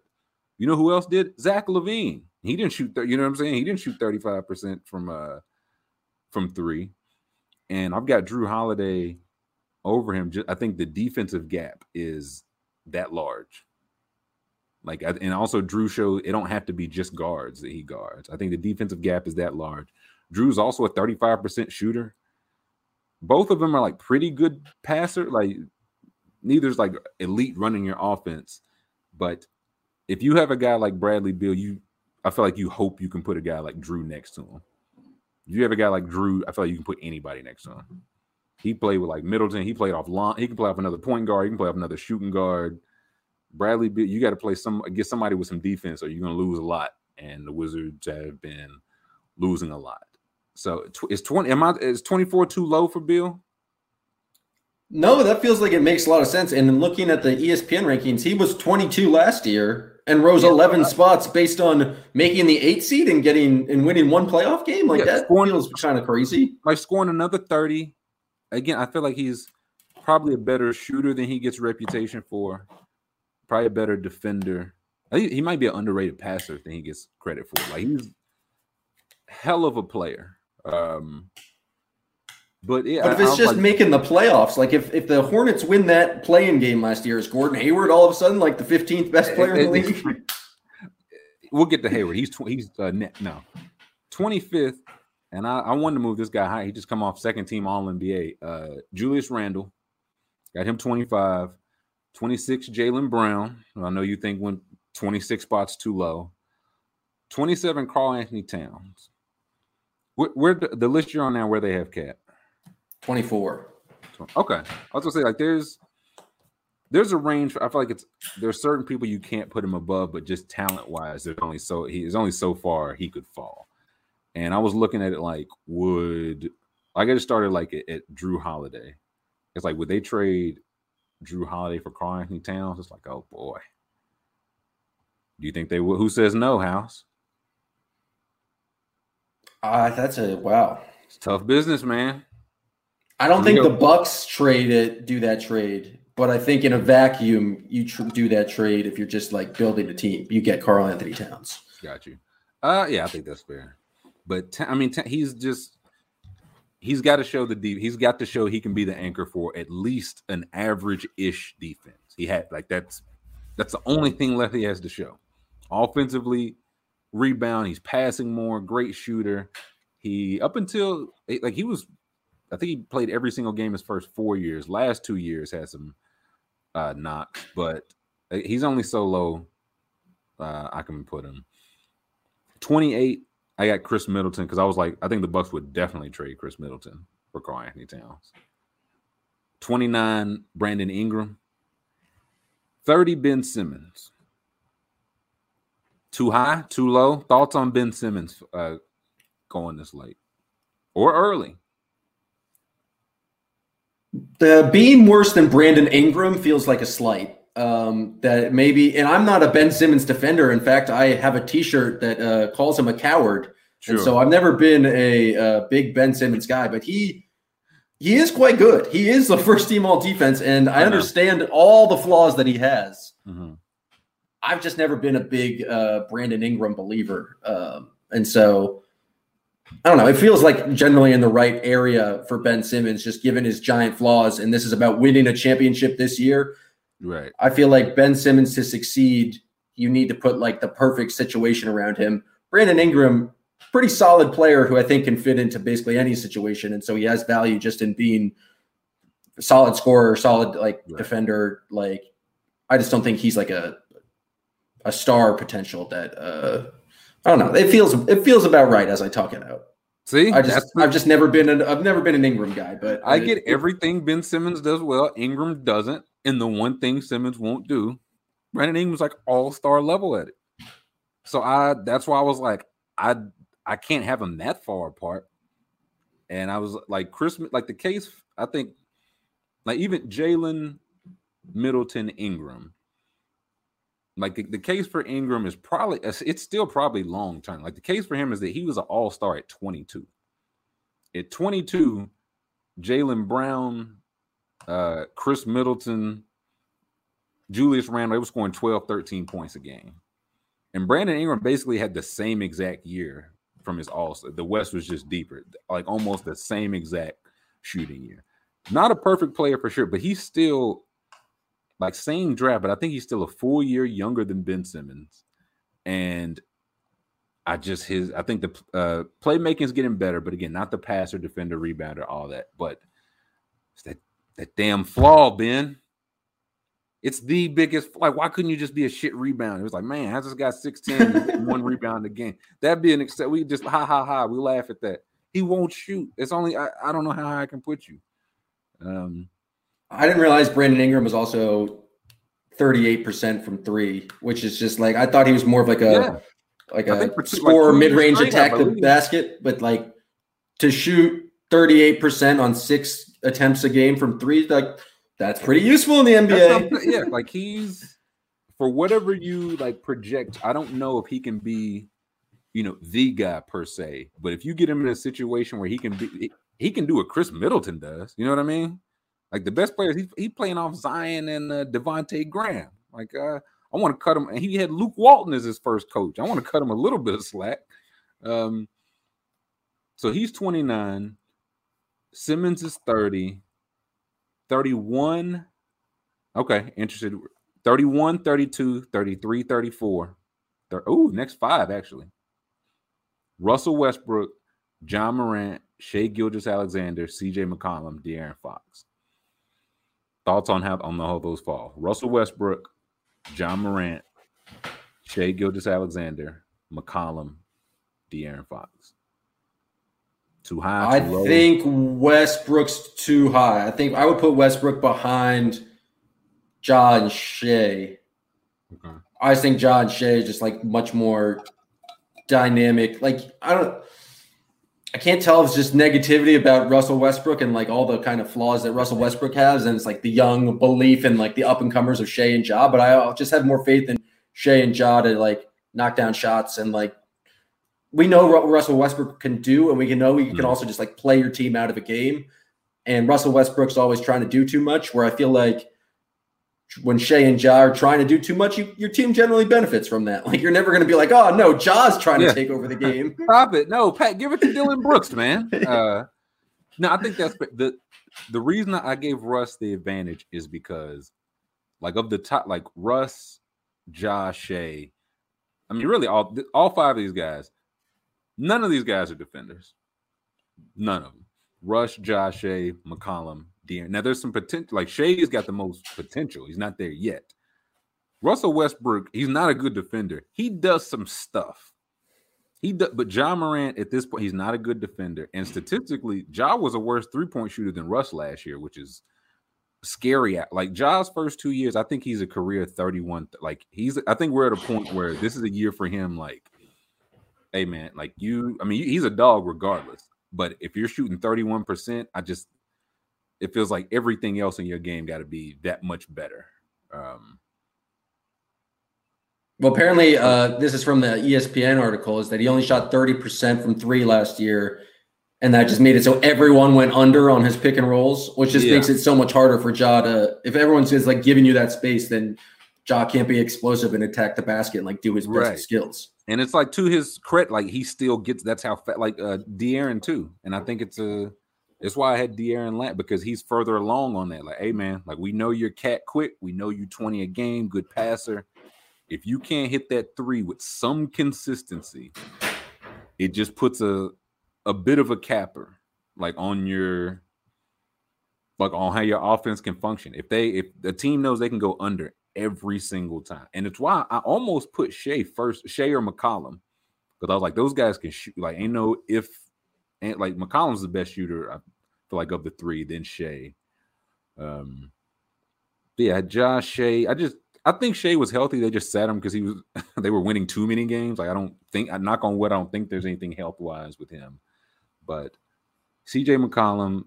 Speaker 5: you know who else did? Zach LaVine. He didn't shoot. You know what I'm saying? He didn't shoot 35 percent from uh from three. And I've got Jrue Holiday over him. I think the defensive gap is that large. Like, and also Jrue showed it don't have to be just guards that he guards. I think the defensive gap is that large. Jrue's also a 35% shooter. Both of them are like pretty good passer. Like, neither's like elite running your offense, but if you have a guy like Bradley Beal, you I feel like you hope you can put a guy like Jrue next to him. If you have a guy like Jrue, I feel like you can put anybody next to him. He played with like Middleton. He played off long. He can play off another point guard. He can play off another shooting guard. Bradley, Beal, you got to play some get somebody with some defense, or you're gonna lose a lot. And the Wizards have been losing a lot. So is twenty? Am I is twenty four too low for Beal?
Speaker 6: No, that feels like it makes a lot of sense. And looking at the ESPN rankings, he was 22 last year and rose 11 spots based on making the eight seed and getting and winning one playoff game. Like yeah, that scoring, feels kind of crazy.
Speaker 5: Like scoring another 30. Again, I feel like he's probably a better shooter than he gets reputation for. Probably a better defender. He, might be an underrated passer than he gets credit for. Like he's hell of a player. Um, but yeah,
Speaker 6: but if it's just like, making the playoffs, like if, if the Hornets win that playing game last year, is Gordon Hayward all of a sudden like the 15th best player in the league?
Speaker 5: We'll get to Hayward. He's tw- he's uh, no 25th, and I, I wanted to move this guy high. He just come off second team All NBA. Uh, Julius Randle got him 25, 26 Jaylen Brown. I know you think when 26 spots too low. 27 Karl-Anthony Towns. Where, where the, the list you're on now, where they have Cat?
Speaker 6: 24.
Speaker 5: Okay. I was gonna say like there's there's a range. I feel like it's there's certain people you can't put him above, but just talent wise, there's only so he's only so far he could fall. And I was looking at it like, would like I get it started like at, at Jrue Holiday? It's like, would they trade Jrue Holiday for Karl-Anthony Towns? It's like, oh boy. Do you think they would? Who says no, House?
Speaker 6: Uh, that's a wow.
Speaker 5: It's tough business, man.
Speaker 6: I don't think the Bucks trade it, do that trade, but I think in a vacuum, you tr- do that trade if you're just like building a team. You get Karl-Anthony Towns.
Speaker 5: Got you. Uh, yeah, I think that's fair. But I mean, he's just he's got to show the deep. He's got to show he can be the anchor for at least an average-ish defense. He had like that's that's the only thing left he has to show. Offensively, rebound. He's passing more. Great shooter. He up until like he was I think he played every single game his first four years. Last two years had some uh, knocks, but uh, he's only so low. Uh, I can put him 28. I got Khris Middleton because I was like, I think the Bucks would definitely trade Khris Middleton for Karl-Anthony Towns. 29, Brandon Ingram. 30, Ben Simmons. Too high, too low. Thoughts on Ben Simmons uh, going this late or early?
Speaker 6: The being worse than Brandon Ingram feels like a slight. Um, that maybe, and I'm not a Ben Simmons defender. In fact, I have a T-shirt that uh, calls him a coward, sure. and so I've never been a, a big Ben Simmons guy. But he he is quite good. He is the first team all defense, and I, I understand all the flaws that he has. Mm-hmm. I've just never been a big uh, Brandon Ingram believer. Um, And so I don't know. It feels like generally in the right area for Ben Simmons, just given his giant flaws. And this is about winning a championship this year.
Speaker 5: Right.
Speaker 6: I feel like Ben Simmons to succeed, you need to put like the perfect situation around him. Brandon Ingram, pretty solid player who I think can fit into basically any situation. And so he has value just in being a solid scorer, solid like right. defender. Like I just don't think he's like a a star potential that uh Oh, I don't know. It feels it feels about right as I talk it out.
Speaker 5: See,
Speaker 6: I just I've just never been an I've never been an Ingram guy, but
Speaker 5: I get it, everything Ben Simmons does well. Ingram doesn't, and the one thing Simmons won't do, Brandon Ingram's like all star level at it. So I that's why I was like I I can't have them that far apart. And I was like Christmas, like the case. I think like even Jalen Middleton Ingram like the, the case for Ingram is probably it's still probably long term. Like the case for him is that he was an all star at 22. At 22, Jaylen Brown, uh, Khris Middleton, Julius Randle, they were scoring 12, 13 points a game. And Brandon Ingram basically had the same exact year from his all. The West was just deeper, like almost the same exact shooting year. Not a perfect player for sure, but he's still like same draft, but I think he's still a full year younger than Ben Simmons. And I just his I think the uh playmaking is getting better, but again, not the passer, defender, rebounder, all that. But it's that that damn flaw, Ben. It's the biggest. Like, why couldn't you just be a shit rebound? It was like, man, I just got 6'10, one rebound a game. That'd be an except. We just ha ha ha. We laugh at that. He won't shoot. It's only I, I don't know how I can put you. Um,
Speaker 6: I didn't realize Brandon Ingram was also 38% from three, which is just like I thought he was more of like a yeah. like a score like mid-range attack the basket, but like to shoot 38% on six attempts a game from three, like that's pretty useful in the NBA.
Speaker 5: yeah, like he's for whatever you like project. I don't know if he can be, you know, the guy per se, but if you get him in a situation where he can be, he can do what Khris Middleton does. You know what I mean? Like the best players, he, he playing off Zion and uh, Devonte Graham. Like uh, I want to cut him. And he had Luke Walton as his first coach. I want to cut him a little bit of slack. Um, so he's 29. Simmons is 30. 31. Okay, interested. 31, 32, 33, 34. Oh, next five, actually. Russell Westbrook, Ja Morant, Shai Gilgeous-Alexander, CJ McCollum, De'Aaron Fox. Thoughts on how on all those fall? Russell Westbrook, Ja Morant, Shai Gilgeous-Alexander, McCollum, De'Aaron Fox. Too high. Too
Speaker 6: I think Westbrook's too high. I think I would put Westbrook behind John Shai. Okay. I think John Shai is just like much more dynamic. Like I don't I can't tell if it's just negativity about Russell Westbrook and like all the kind of flaws that Russell Westbrook has, and it's like the young belief in like the up and comers of Shai and Ja. But I just have more faith in Shai and Ja to like knock down shots and like we know what Russell Westbrook can do, and we can know he can mm. also just like play your team out of a game. And Russell Westbrook's always trying to do too much. Where I feel like when Shai and Ja are trying to do too much, you, your team generally benefits from that. Like you're never going to be like, oh no, Ja's trying yeah. to take over the game.
Speaker 5: Stop it! No, Pat, give it to Dillon Brooks, man. Uh, no, I think that's the the reason I gave Russ the advantage is because, like, of the top, like Russ, Josh, Shai. I mean, really, all all five of these guys. None of these guys are defenders. None of them. Rush, Josh, Shai, McCollum, De'Aaron. Now there's some potential. Like Shai's got the most potential. He's not there yet. Russell Westbrook, he's not a good defender. He does some stuff. He does, but Ja Morant at this point, he's not a good defender. And statistically, Ja was a worse three point shooter than Russ last year, which is scary. Like Ja's first two years, I think he's a career 31. Like he's, I think we're at a point where this is a year for him. Like, hey man, like you, I mean, he's a dog regardless. But if you're shooting 31%, I just it feels like everything else in your game got to be that much better. Um,
Speaker 6: well, apparently, uh, this is from the ESPN article, is that he only shot 30% from three last year. And that just made it so everyone went under on his pick and rolls, which just yeah. makes it so much harder for Ja to, if everyone's just like giving you that space, then Ja can't be explosive and attack the basket and like do his best
Speaker 5: Right.
Speaker 6: skills.
Speaker 5: And it's like to his credit, like he still gets that's how fat like uh De'Aaron too. And I think it's a it's why I had De'Aaron Lat because he's further along on that. Like, hey man, like we know you're cat quick, we know you 20 a game, good passer. If you can't hit that three with some consistency, it just puts a a bit of a capper like on your like on how your offense can function. If they if the team knows they can go under every single time, and it's why I almost put Shai first, Shai or McCollum, because I was like those guys can shoot. Like ain't no if, and like McCollum's the best shooter. I feel like of the three, then Shai. Um, yeah, Josh Shai. I just I think Shai was healthy. They just sat him because he was they were winning too many games. Like I don't think I knock on wood. I don't think there's anything health wise with him, but CJ McCollum,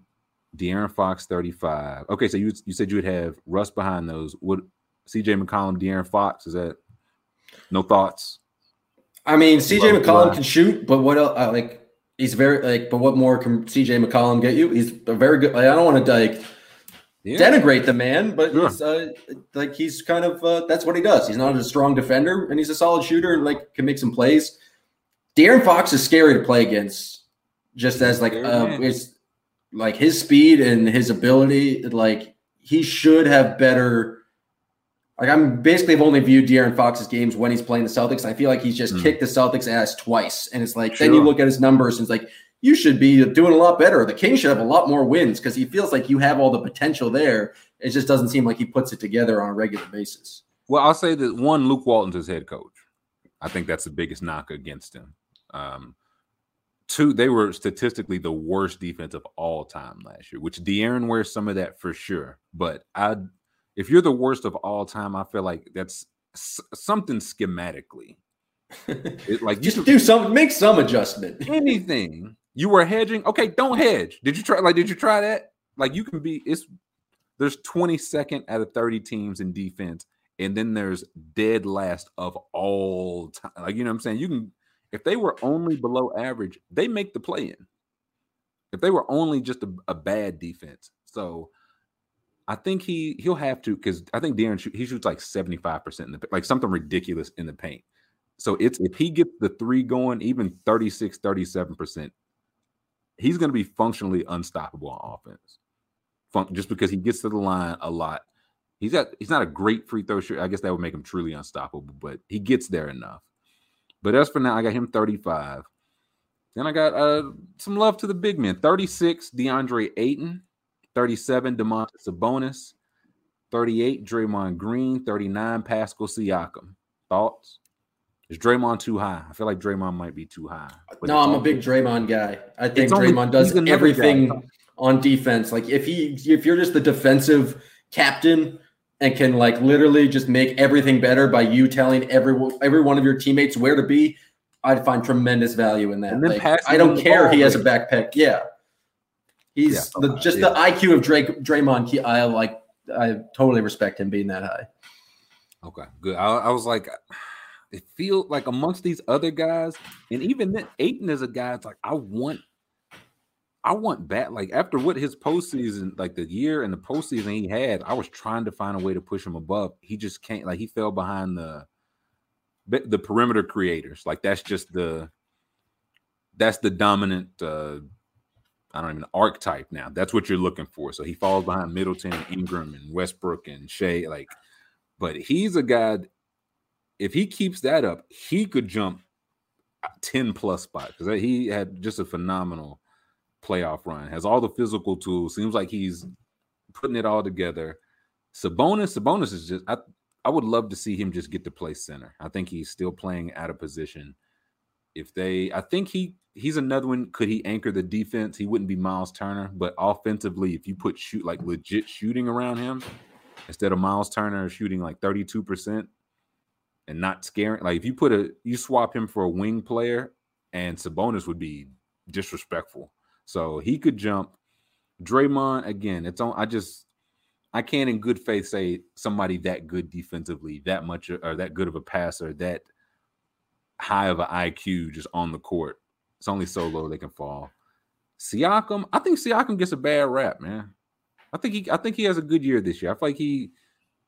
Speaker 5: De'Aaron Fox, 35. Okay, so you you said you would have Russ behind those. Would CJ McCollum, De'Aaron Fox? Is that no thoughts?
Speaker 6: I mean, CJ McCollum can shoot, but what else? Uh, like he's very like, but what more can CJ McCollum get you? He's a very good. Like, I don't want to like
Speaker 5: Yeah.
Speaker 6: denigrate the man, but
Speaker 5: Sure.
Speaker 6: he's uh, like he's kind of uh, that's what he does. He's not a strong defender, and he's a solid shooter and like can make some plays. De'Aaron Fox is scary to play against, just as like uh, it's like his speed and his ability. Like he should have better. Like I'm basically have only viewed De'Aaron Fox's games when he's playing the Celtics. I feel like he's just
Speaker 5: Mm.
Speaker 6: kicked the Celtics ass twice, and it's like then you look at his numbers and it's like you should be doing a lot better. The Kings should have a lot more wins because he feels like you have all the potential there. It just doesn't seem like he puts it together on a regular basis.
Speaker 5: Well, I'll say that one, Luke Walton's his head coach. I think that's the biggest knock against him. Um, two, they were statistically the worst defense of all time last year, which De'Aaron wears some of that for sure. But I, if you're the worst of all time, I feel like that's s- something schematically. It, like you
Speaker 6: Just
Speaker 5: could-
Speaker 6: do some, make some adjustment.
Speaker 5: anything. You were hedging. Okay, don't hedge. Did you try? Like, did you try that? Like, you can be. It's there's 22nd out of 30 teams in defense, and then there's dead last of all time. Like, you know what I'm saying? You can if they were only below average, they make the play in. If they were only just a, a bad defense, so I think he he'll have to because I think Darren he shoots like 75 percent in the like something ridiculous in the paint. So it's if he gets the three going, even 36, 37 percent, he's going to be functionally unstoppable on offense. Fun- just because he gets to the line a lot. He's got he's not a great free throw shooter. I guess that would make him truly unstoppable, but he gets there enough. But as for now, I got him 35. Then I got uh some love to the big men. 36, DeAndre Ayton, 37, Domantas Sabonis, 38, Draymond Green, 39, Pascal Siakam. Thoughts? Is Draymond too high? I feel like Draymond might be too high.
Speaker 6: No, I'm a big. Draymond guy. I think
Speaker 5: only-
Speaker 6: Draymond does everything
Speaker 5: guy.
Speaker 6: on defense. Like if he if you're just the defensive captain and can like literally just make everything better by you telling every every one of your teammates where to be, I'd find tremendous value in that. Like, I don't care
Speaker 5: ball,
Speaker 6: he has a backpack. Yeah. He's
Speaker 5: Yeah,
Speaker 6: the, just
Speaker 5: yeah.
Speaker 6: the IQ of Drake Draymond. I like I totally respect him being that high.
Speaker 5: Okay, good. I, I was like, it feels like amongst these other guys, and even then, Ayton is a guy. It's like I want, I want back. Like after what his postseason, like the year and the postseason he had, I was trying to find a way to push him above. He just can't. Like he fell behind the, the the perimeter creators. Like that's just the, that's the dominant. uh I don't even archetype now. That's what you're looking for. So he falls behind Middleton, Ingram, and Westbrook and Shai. Like but he's a guy. If he keeps that up, he could jump ten plus spots because he had just a phenomenal playoff run. Has all the physical tools. Seems like he's putting it all together. Sabonis, Sabonis is just. I I would love to see him just get to play center. I think he's still playing out of position. If they, I think he he's another one. Could he anchor the defense? He wouldn't be Miles Turner, but offensively, if you put shoot like legit shooting around him, instead of Miles Turner shooting like 32% and not scaring. Like if you put a you swap him for a wing player and Sabonis would be disrespectful. So he could jump. Draymond again, it's on I just I can't in good faith say somebody that good defensively, that much or that good of a passer, that high of an IQ just on the court. It's only so low they can fall. Siakam, I think Siakam gets a bad rap, man. I think he I think he has a good year this year. I feel like he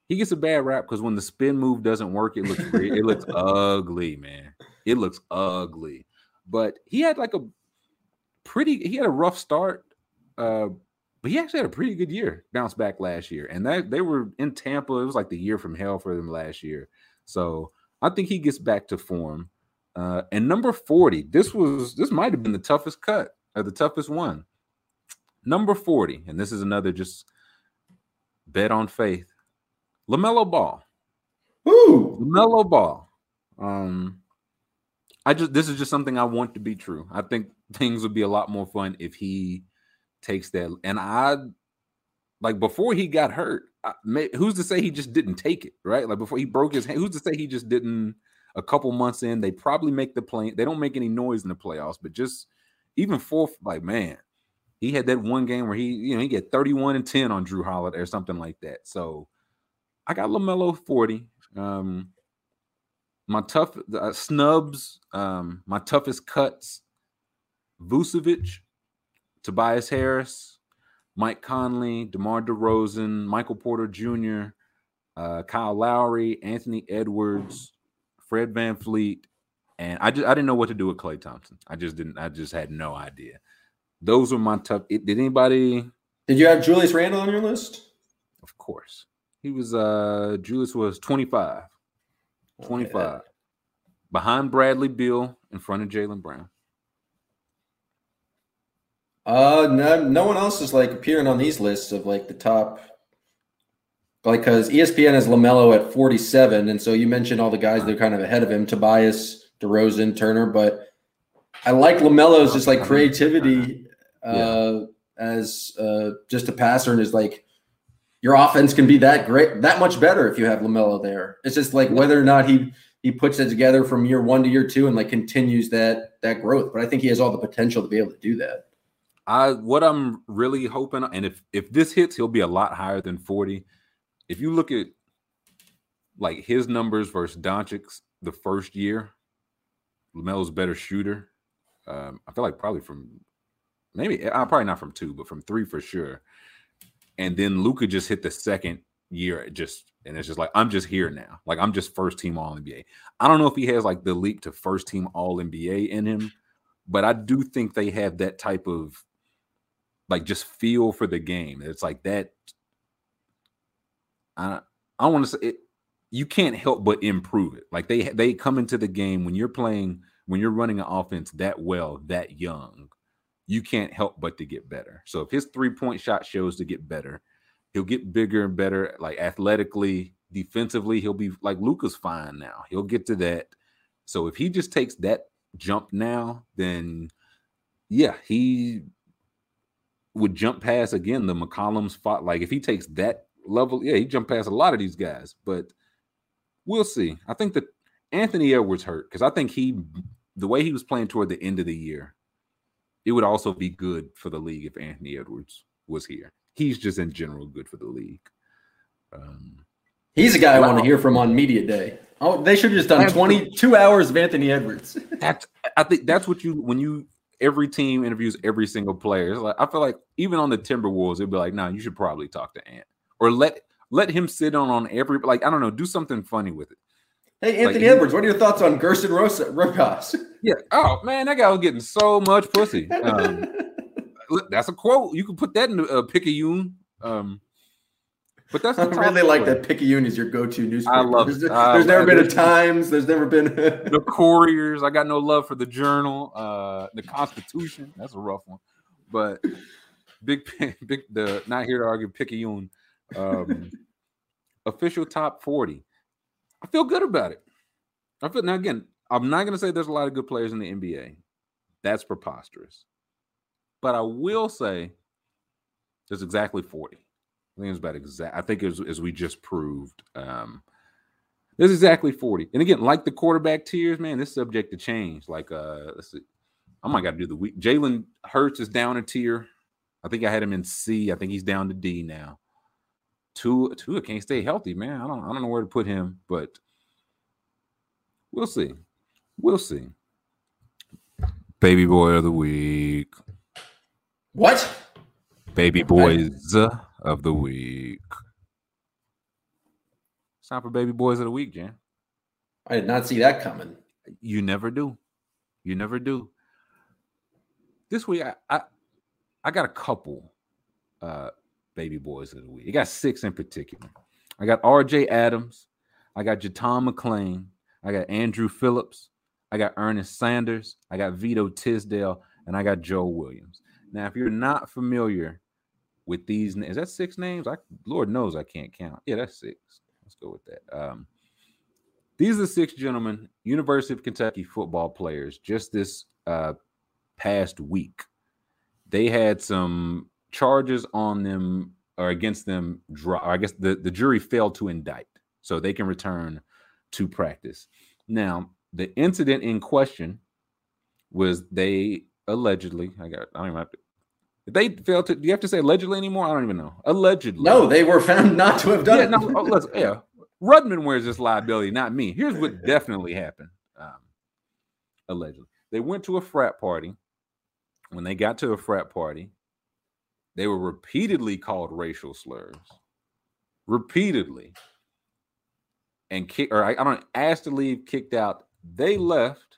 Speaker 5: he gets a bad rap because when the spin move doesn't work, it looks it looks ugly, man. It looks ugly. But he had like a pretty he had a rough start. Uh, but he actually had a pretty good year, bounce back last year. And that they were in Tampa. It was like the year from hell for them last year. So I think he gets back to form. Uh, and number 40, this was this might have been the toughest cut or the toughest one. Number 40, and this is another just bet on faith. LaMelo Ball.
Speaker 6: Ooh.
Speaker 5: LaMelo Ball. Um, I just this is just something I want to be true. I think things would be a lot more fun if he takes that. And I like before he got hurt, I, may, who's to say he just didn't take it, right? Like before he broke his hand, who's to say he just didn't a couple months in, they probably make the play. They don't make any noise in the playoffs, but just even fourth, like man, he had that one game where he, you know, he get 31 and 10 on Jrue Holiday or something like that. So I got LaMelo 40. Um, my tough uh, snubs, um, my toughest cuts, Vucevic, Tobias Harris, Mike Conley, DeMar DeRozan, Michael Porter Jr., uh, Kyle Lowry, Anthony Edwards, Fred VanVleet, and I just I didn't know what to do with Klay Thompson. I just didn't. I just had no idea. Those were my tough. Did anybody?
Speaker 6: Did you have Julius Randle on your list?
Speaker 5: Of course. He was uh Julius was 25. 25. Okay. Behind Bradley Beal in front of Jaylen Brown.
Speaker 6: Uh no, no one else is like appearing on these lists of like the top because ESPN has LaMelo at 47, and so you mentioned all the guys that are kind of ahead of him, Tobias, DeRozan, Turner, but I like LaMelo's just like creativity uh, yeah. as uh, just a passer and is like your offense can be that great, that much better if you have LaMelo there. It's just like whether or not he he puts it together from year one to year two and like continues that that growth. But I think he has all the potential to be able to do that.
Speaker 5: I what I'm really hoping, and if if this hits, he'll be a lot higher than 40 if you look at like his numbers versus Doncic's the first year, LaMelo's better shooter. Um, I feel like probably from maybe uh, probably not from two, but from three for sure. And then Luka just hit the second year, just and it's just like I'm just here now. Like I'm just first team All NBA. I don't know if he has like the leap to first team All NBA in him, but I do think they have that type of like just feel for the game. It's like that I I want to say it, you can't help but improve it. Like they they come into the game when you're playing when you're running an offense that well, that young, you can't help but to get better. So if his three point shot shows to get better, he'll get bigger and better. Like athletically, defensively, he'll be like Luka's fine now. He'll get to that. So if he just takes that jump now, then yeah, he would jump past again the McCollum's fought. Like if he takes that level. Yeah, he jumped past a lot of these guys, but we'll see. I think that Anthony Edwards hurt because I think he, the way he was playing toward the end of the year, it would also be good for the league if Anthony Edwards was here. He's just in general good for the league. Um,
Speaker 6: He's a guy I want to hear from on media day. Oh, they should have just done 22 hours of Anthony Edwards.
Speaker 5: that's I think that's what you when you every team interviews every single player. It's like I feel like even on the Timberwolves, it'd be like, nah, you should probably talk to Ant or let let him sit on on every like I don't know, do something funny with it.
Speaker 6: Hey Anthony like, Edwards, what are your thoughts on Gersson Rosas?
Speaker 5: Yeah. Oh man, that guy was getting so much pussy. Um, that's a quote. You can put that in a uh, Picayune. Um, but that's the
Speaker 6: I really like that Picayune is your go-to newspaper. I
Speaker 5: love
Speaker 6: there's,
Speaker 5: it.
Speaker 6: There's, never been a Times. There's never been
Speaker 5: the Couriers. I got no love for the Journal. Uh, the Constitution. That's a rough one. But big, big. The not here to argue Picayune. Um, official top 40. I feel good about it. I feel now again, I'm not gonna say there's a lot of good players in the NBA. That's preposterous. But I will say there's exactly 40. I think it's about exact. I think as, as we just proved, um, there's exactly 40. And again, like the quarterback tiers, man, this subject to change. Like uh let's see. I might got to do the week. Jalen Hurts is down a tier. I think I had him in C. I think he's down to D now. Tua Tua can't stay healthy, man. I don't I don't know where to put him, but we'll see. We'll see. Baby boy of the week.
Speaker 6: What?
Speaker 5: Baby boys of the week. It's time for baby boys of the week, Jan.
Speaker 6: I did not see that coming.
Speaker 5: You never do. You never do. This week, I I, I got a couple uh baby boys of the week. I got six in particular. I got R.J. Adams. I got Jaton McClain. I got Andrew Phillips. I got Ernest Sanders. I got Vito Tisdale, and I got Joe Williams. Now, if you're not familiar with these, is that six names? I Lord knows I can't count. Yeah, that's six. Let's go with that. Um, these are six gentlemen, University of Kentucky football players, just this uh, past week. They had some charges on them or against them. Or I guess the, the jury failed to indict, so they can return to practice. Now, the incident in question was they allegedly, I got, I don't even have to, they failed to, do you have to say allegedly anymore? I don't even know. Allegedly.
Speaker 6: No, they were found not to have done
Speaker 5: yeah,
Speaker 6: it.
Speaker 5: No, oh, let's, yeah. Rubman wears this liability, not me. Here's what definitely happened. Um, allegedly, they went to a frat party. When they got to a frat party, they were repeatedly called racial slurs. Repeatedly. And kick or I, I don't asked to leave, kicked out. They left,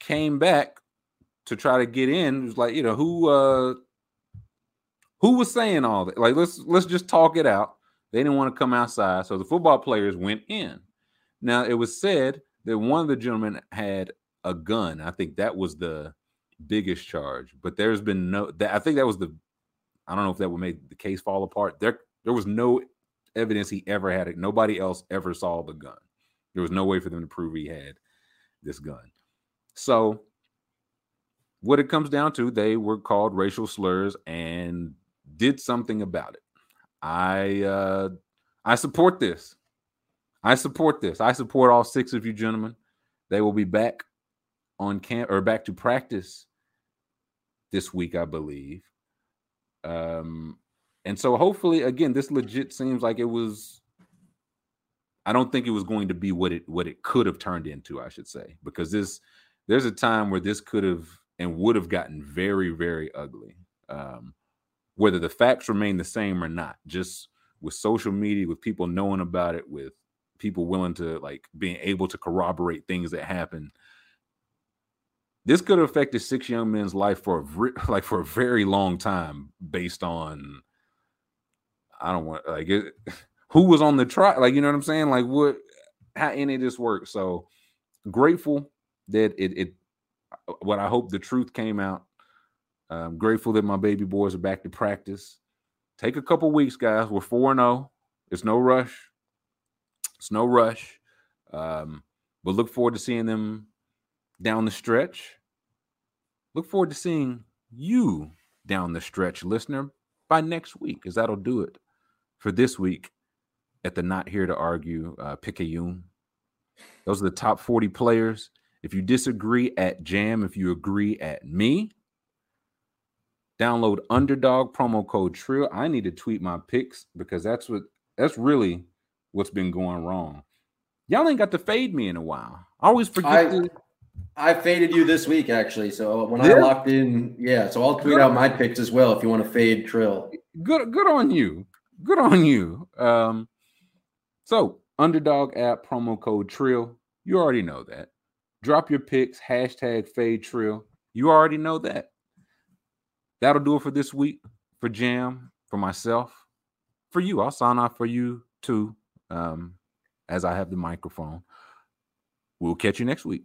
Speaker 5: came back to try to get in. It was like, you know, who uh who was saying all that? Like, let's let's just talk it out. They didn't want to come outside, so the football players went in. Now it was said that one of the gentlemen had a gun. I think that was the biggest charge, but there's been no. That, I think that was the. I don't know if that would make the case fall apart. There, there was no evidence he ever had it. Nobody else ever saw the gun. There was no way for them to prove he had this gun. So, what it comes down to, they were called racial slurs and did something about it. I uh I support this. I support this. I support all six of you gentlemen. They will be back on camp or back to practice this week, I believe. Um and so hopefully again this legit seems like it was I don't think it was going to be what it what it could have turned into, I should say, because this there's a time where this could have and would have gotten very very ugly. Um whether the facts remain the same or not, just with social media, with people knowing about it, with people willing to like being able to corroborate things that happen. This could have affected six young men's life for a, like for a very long time, based on I don't want like it, who was on the trial, like you know what I'm saying, like what how any of this works. So grateful that it it what I hope the truth came out I'm grateful that my baby boys are back to practice. Take a couple weeks, guys. We're 4 0. It's no rush. It's no rush. Um, but look forward to seeing them down the stretch. Look forward to seeing you down the stretch, listener, by next week, because that'll do it for this week at the Not Here to Argue uh, Picayune. Those are the top 40 players. If you disagree at Jam, if you agree at me, Download underdog promo code TRILL. I need to tweet my picks because that's what that's really what's been going wrong. Y'all ain't got to fade me in a while. I always forget.
Speaker 6: I,
Speaker 5: to...
Speaker 6: I faded you this week actually. So when yeah. I locked in, yeah. So I'll tweet good. out my picks as well if you want to fade Trill.
Speaker 5: Good, good on you. Good on you. Um, so underdog app promo code Trill. You already know that. Drop your picks. Hashtag fade Trill. You already know that that'll do it for this week for Jam, for myself, for you. I'll sign off for you too, um, as I have the microphone. We'll catch you next week.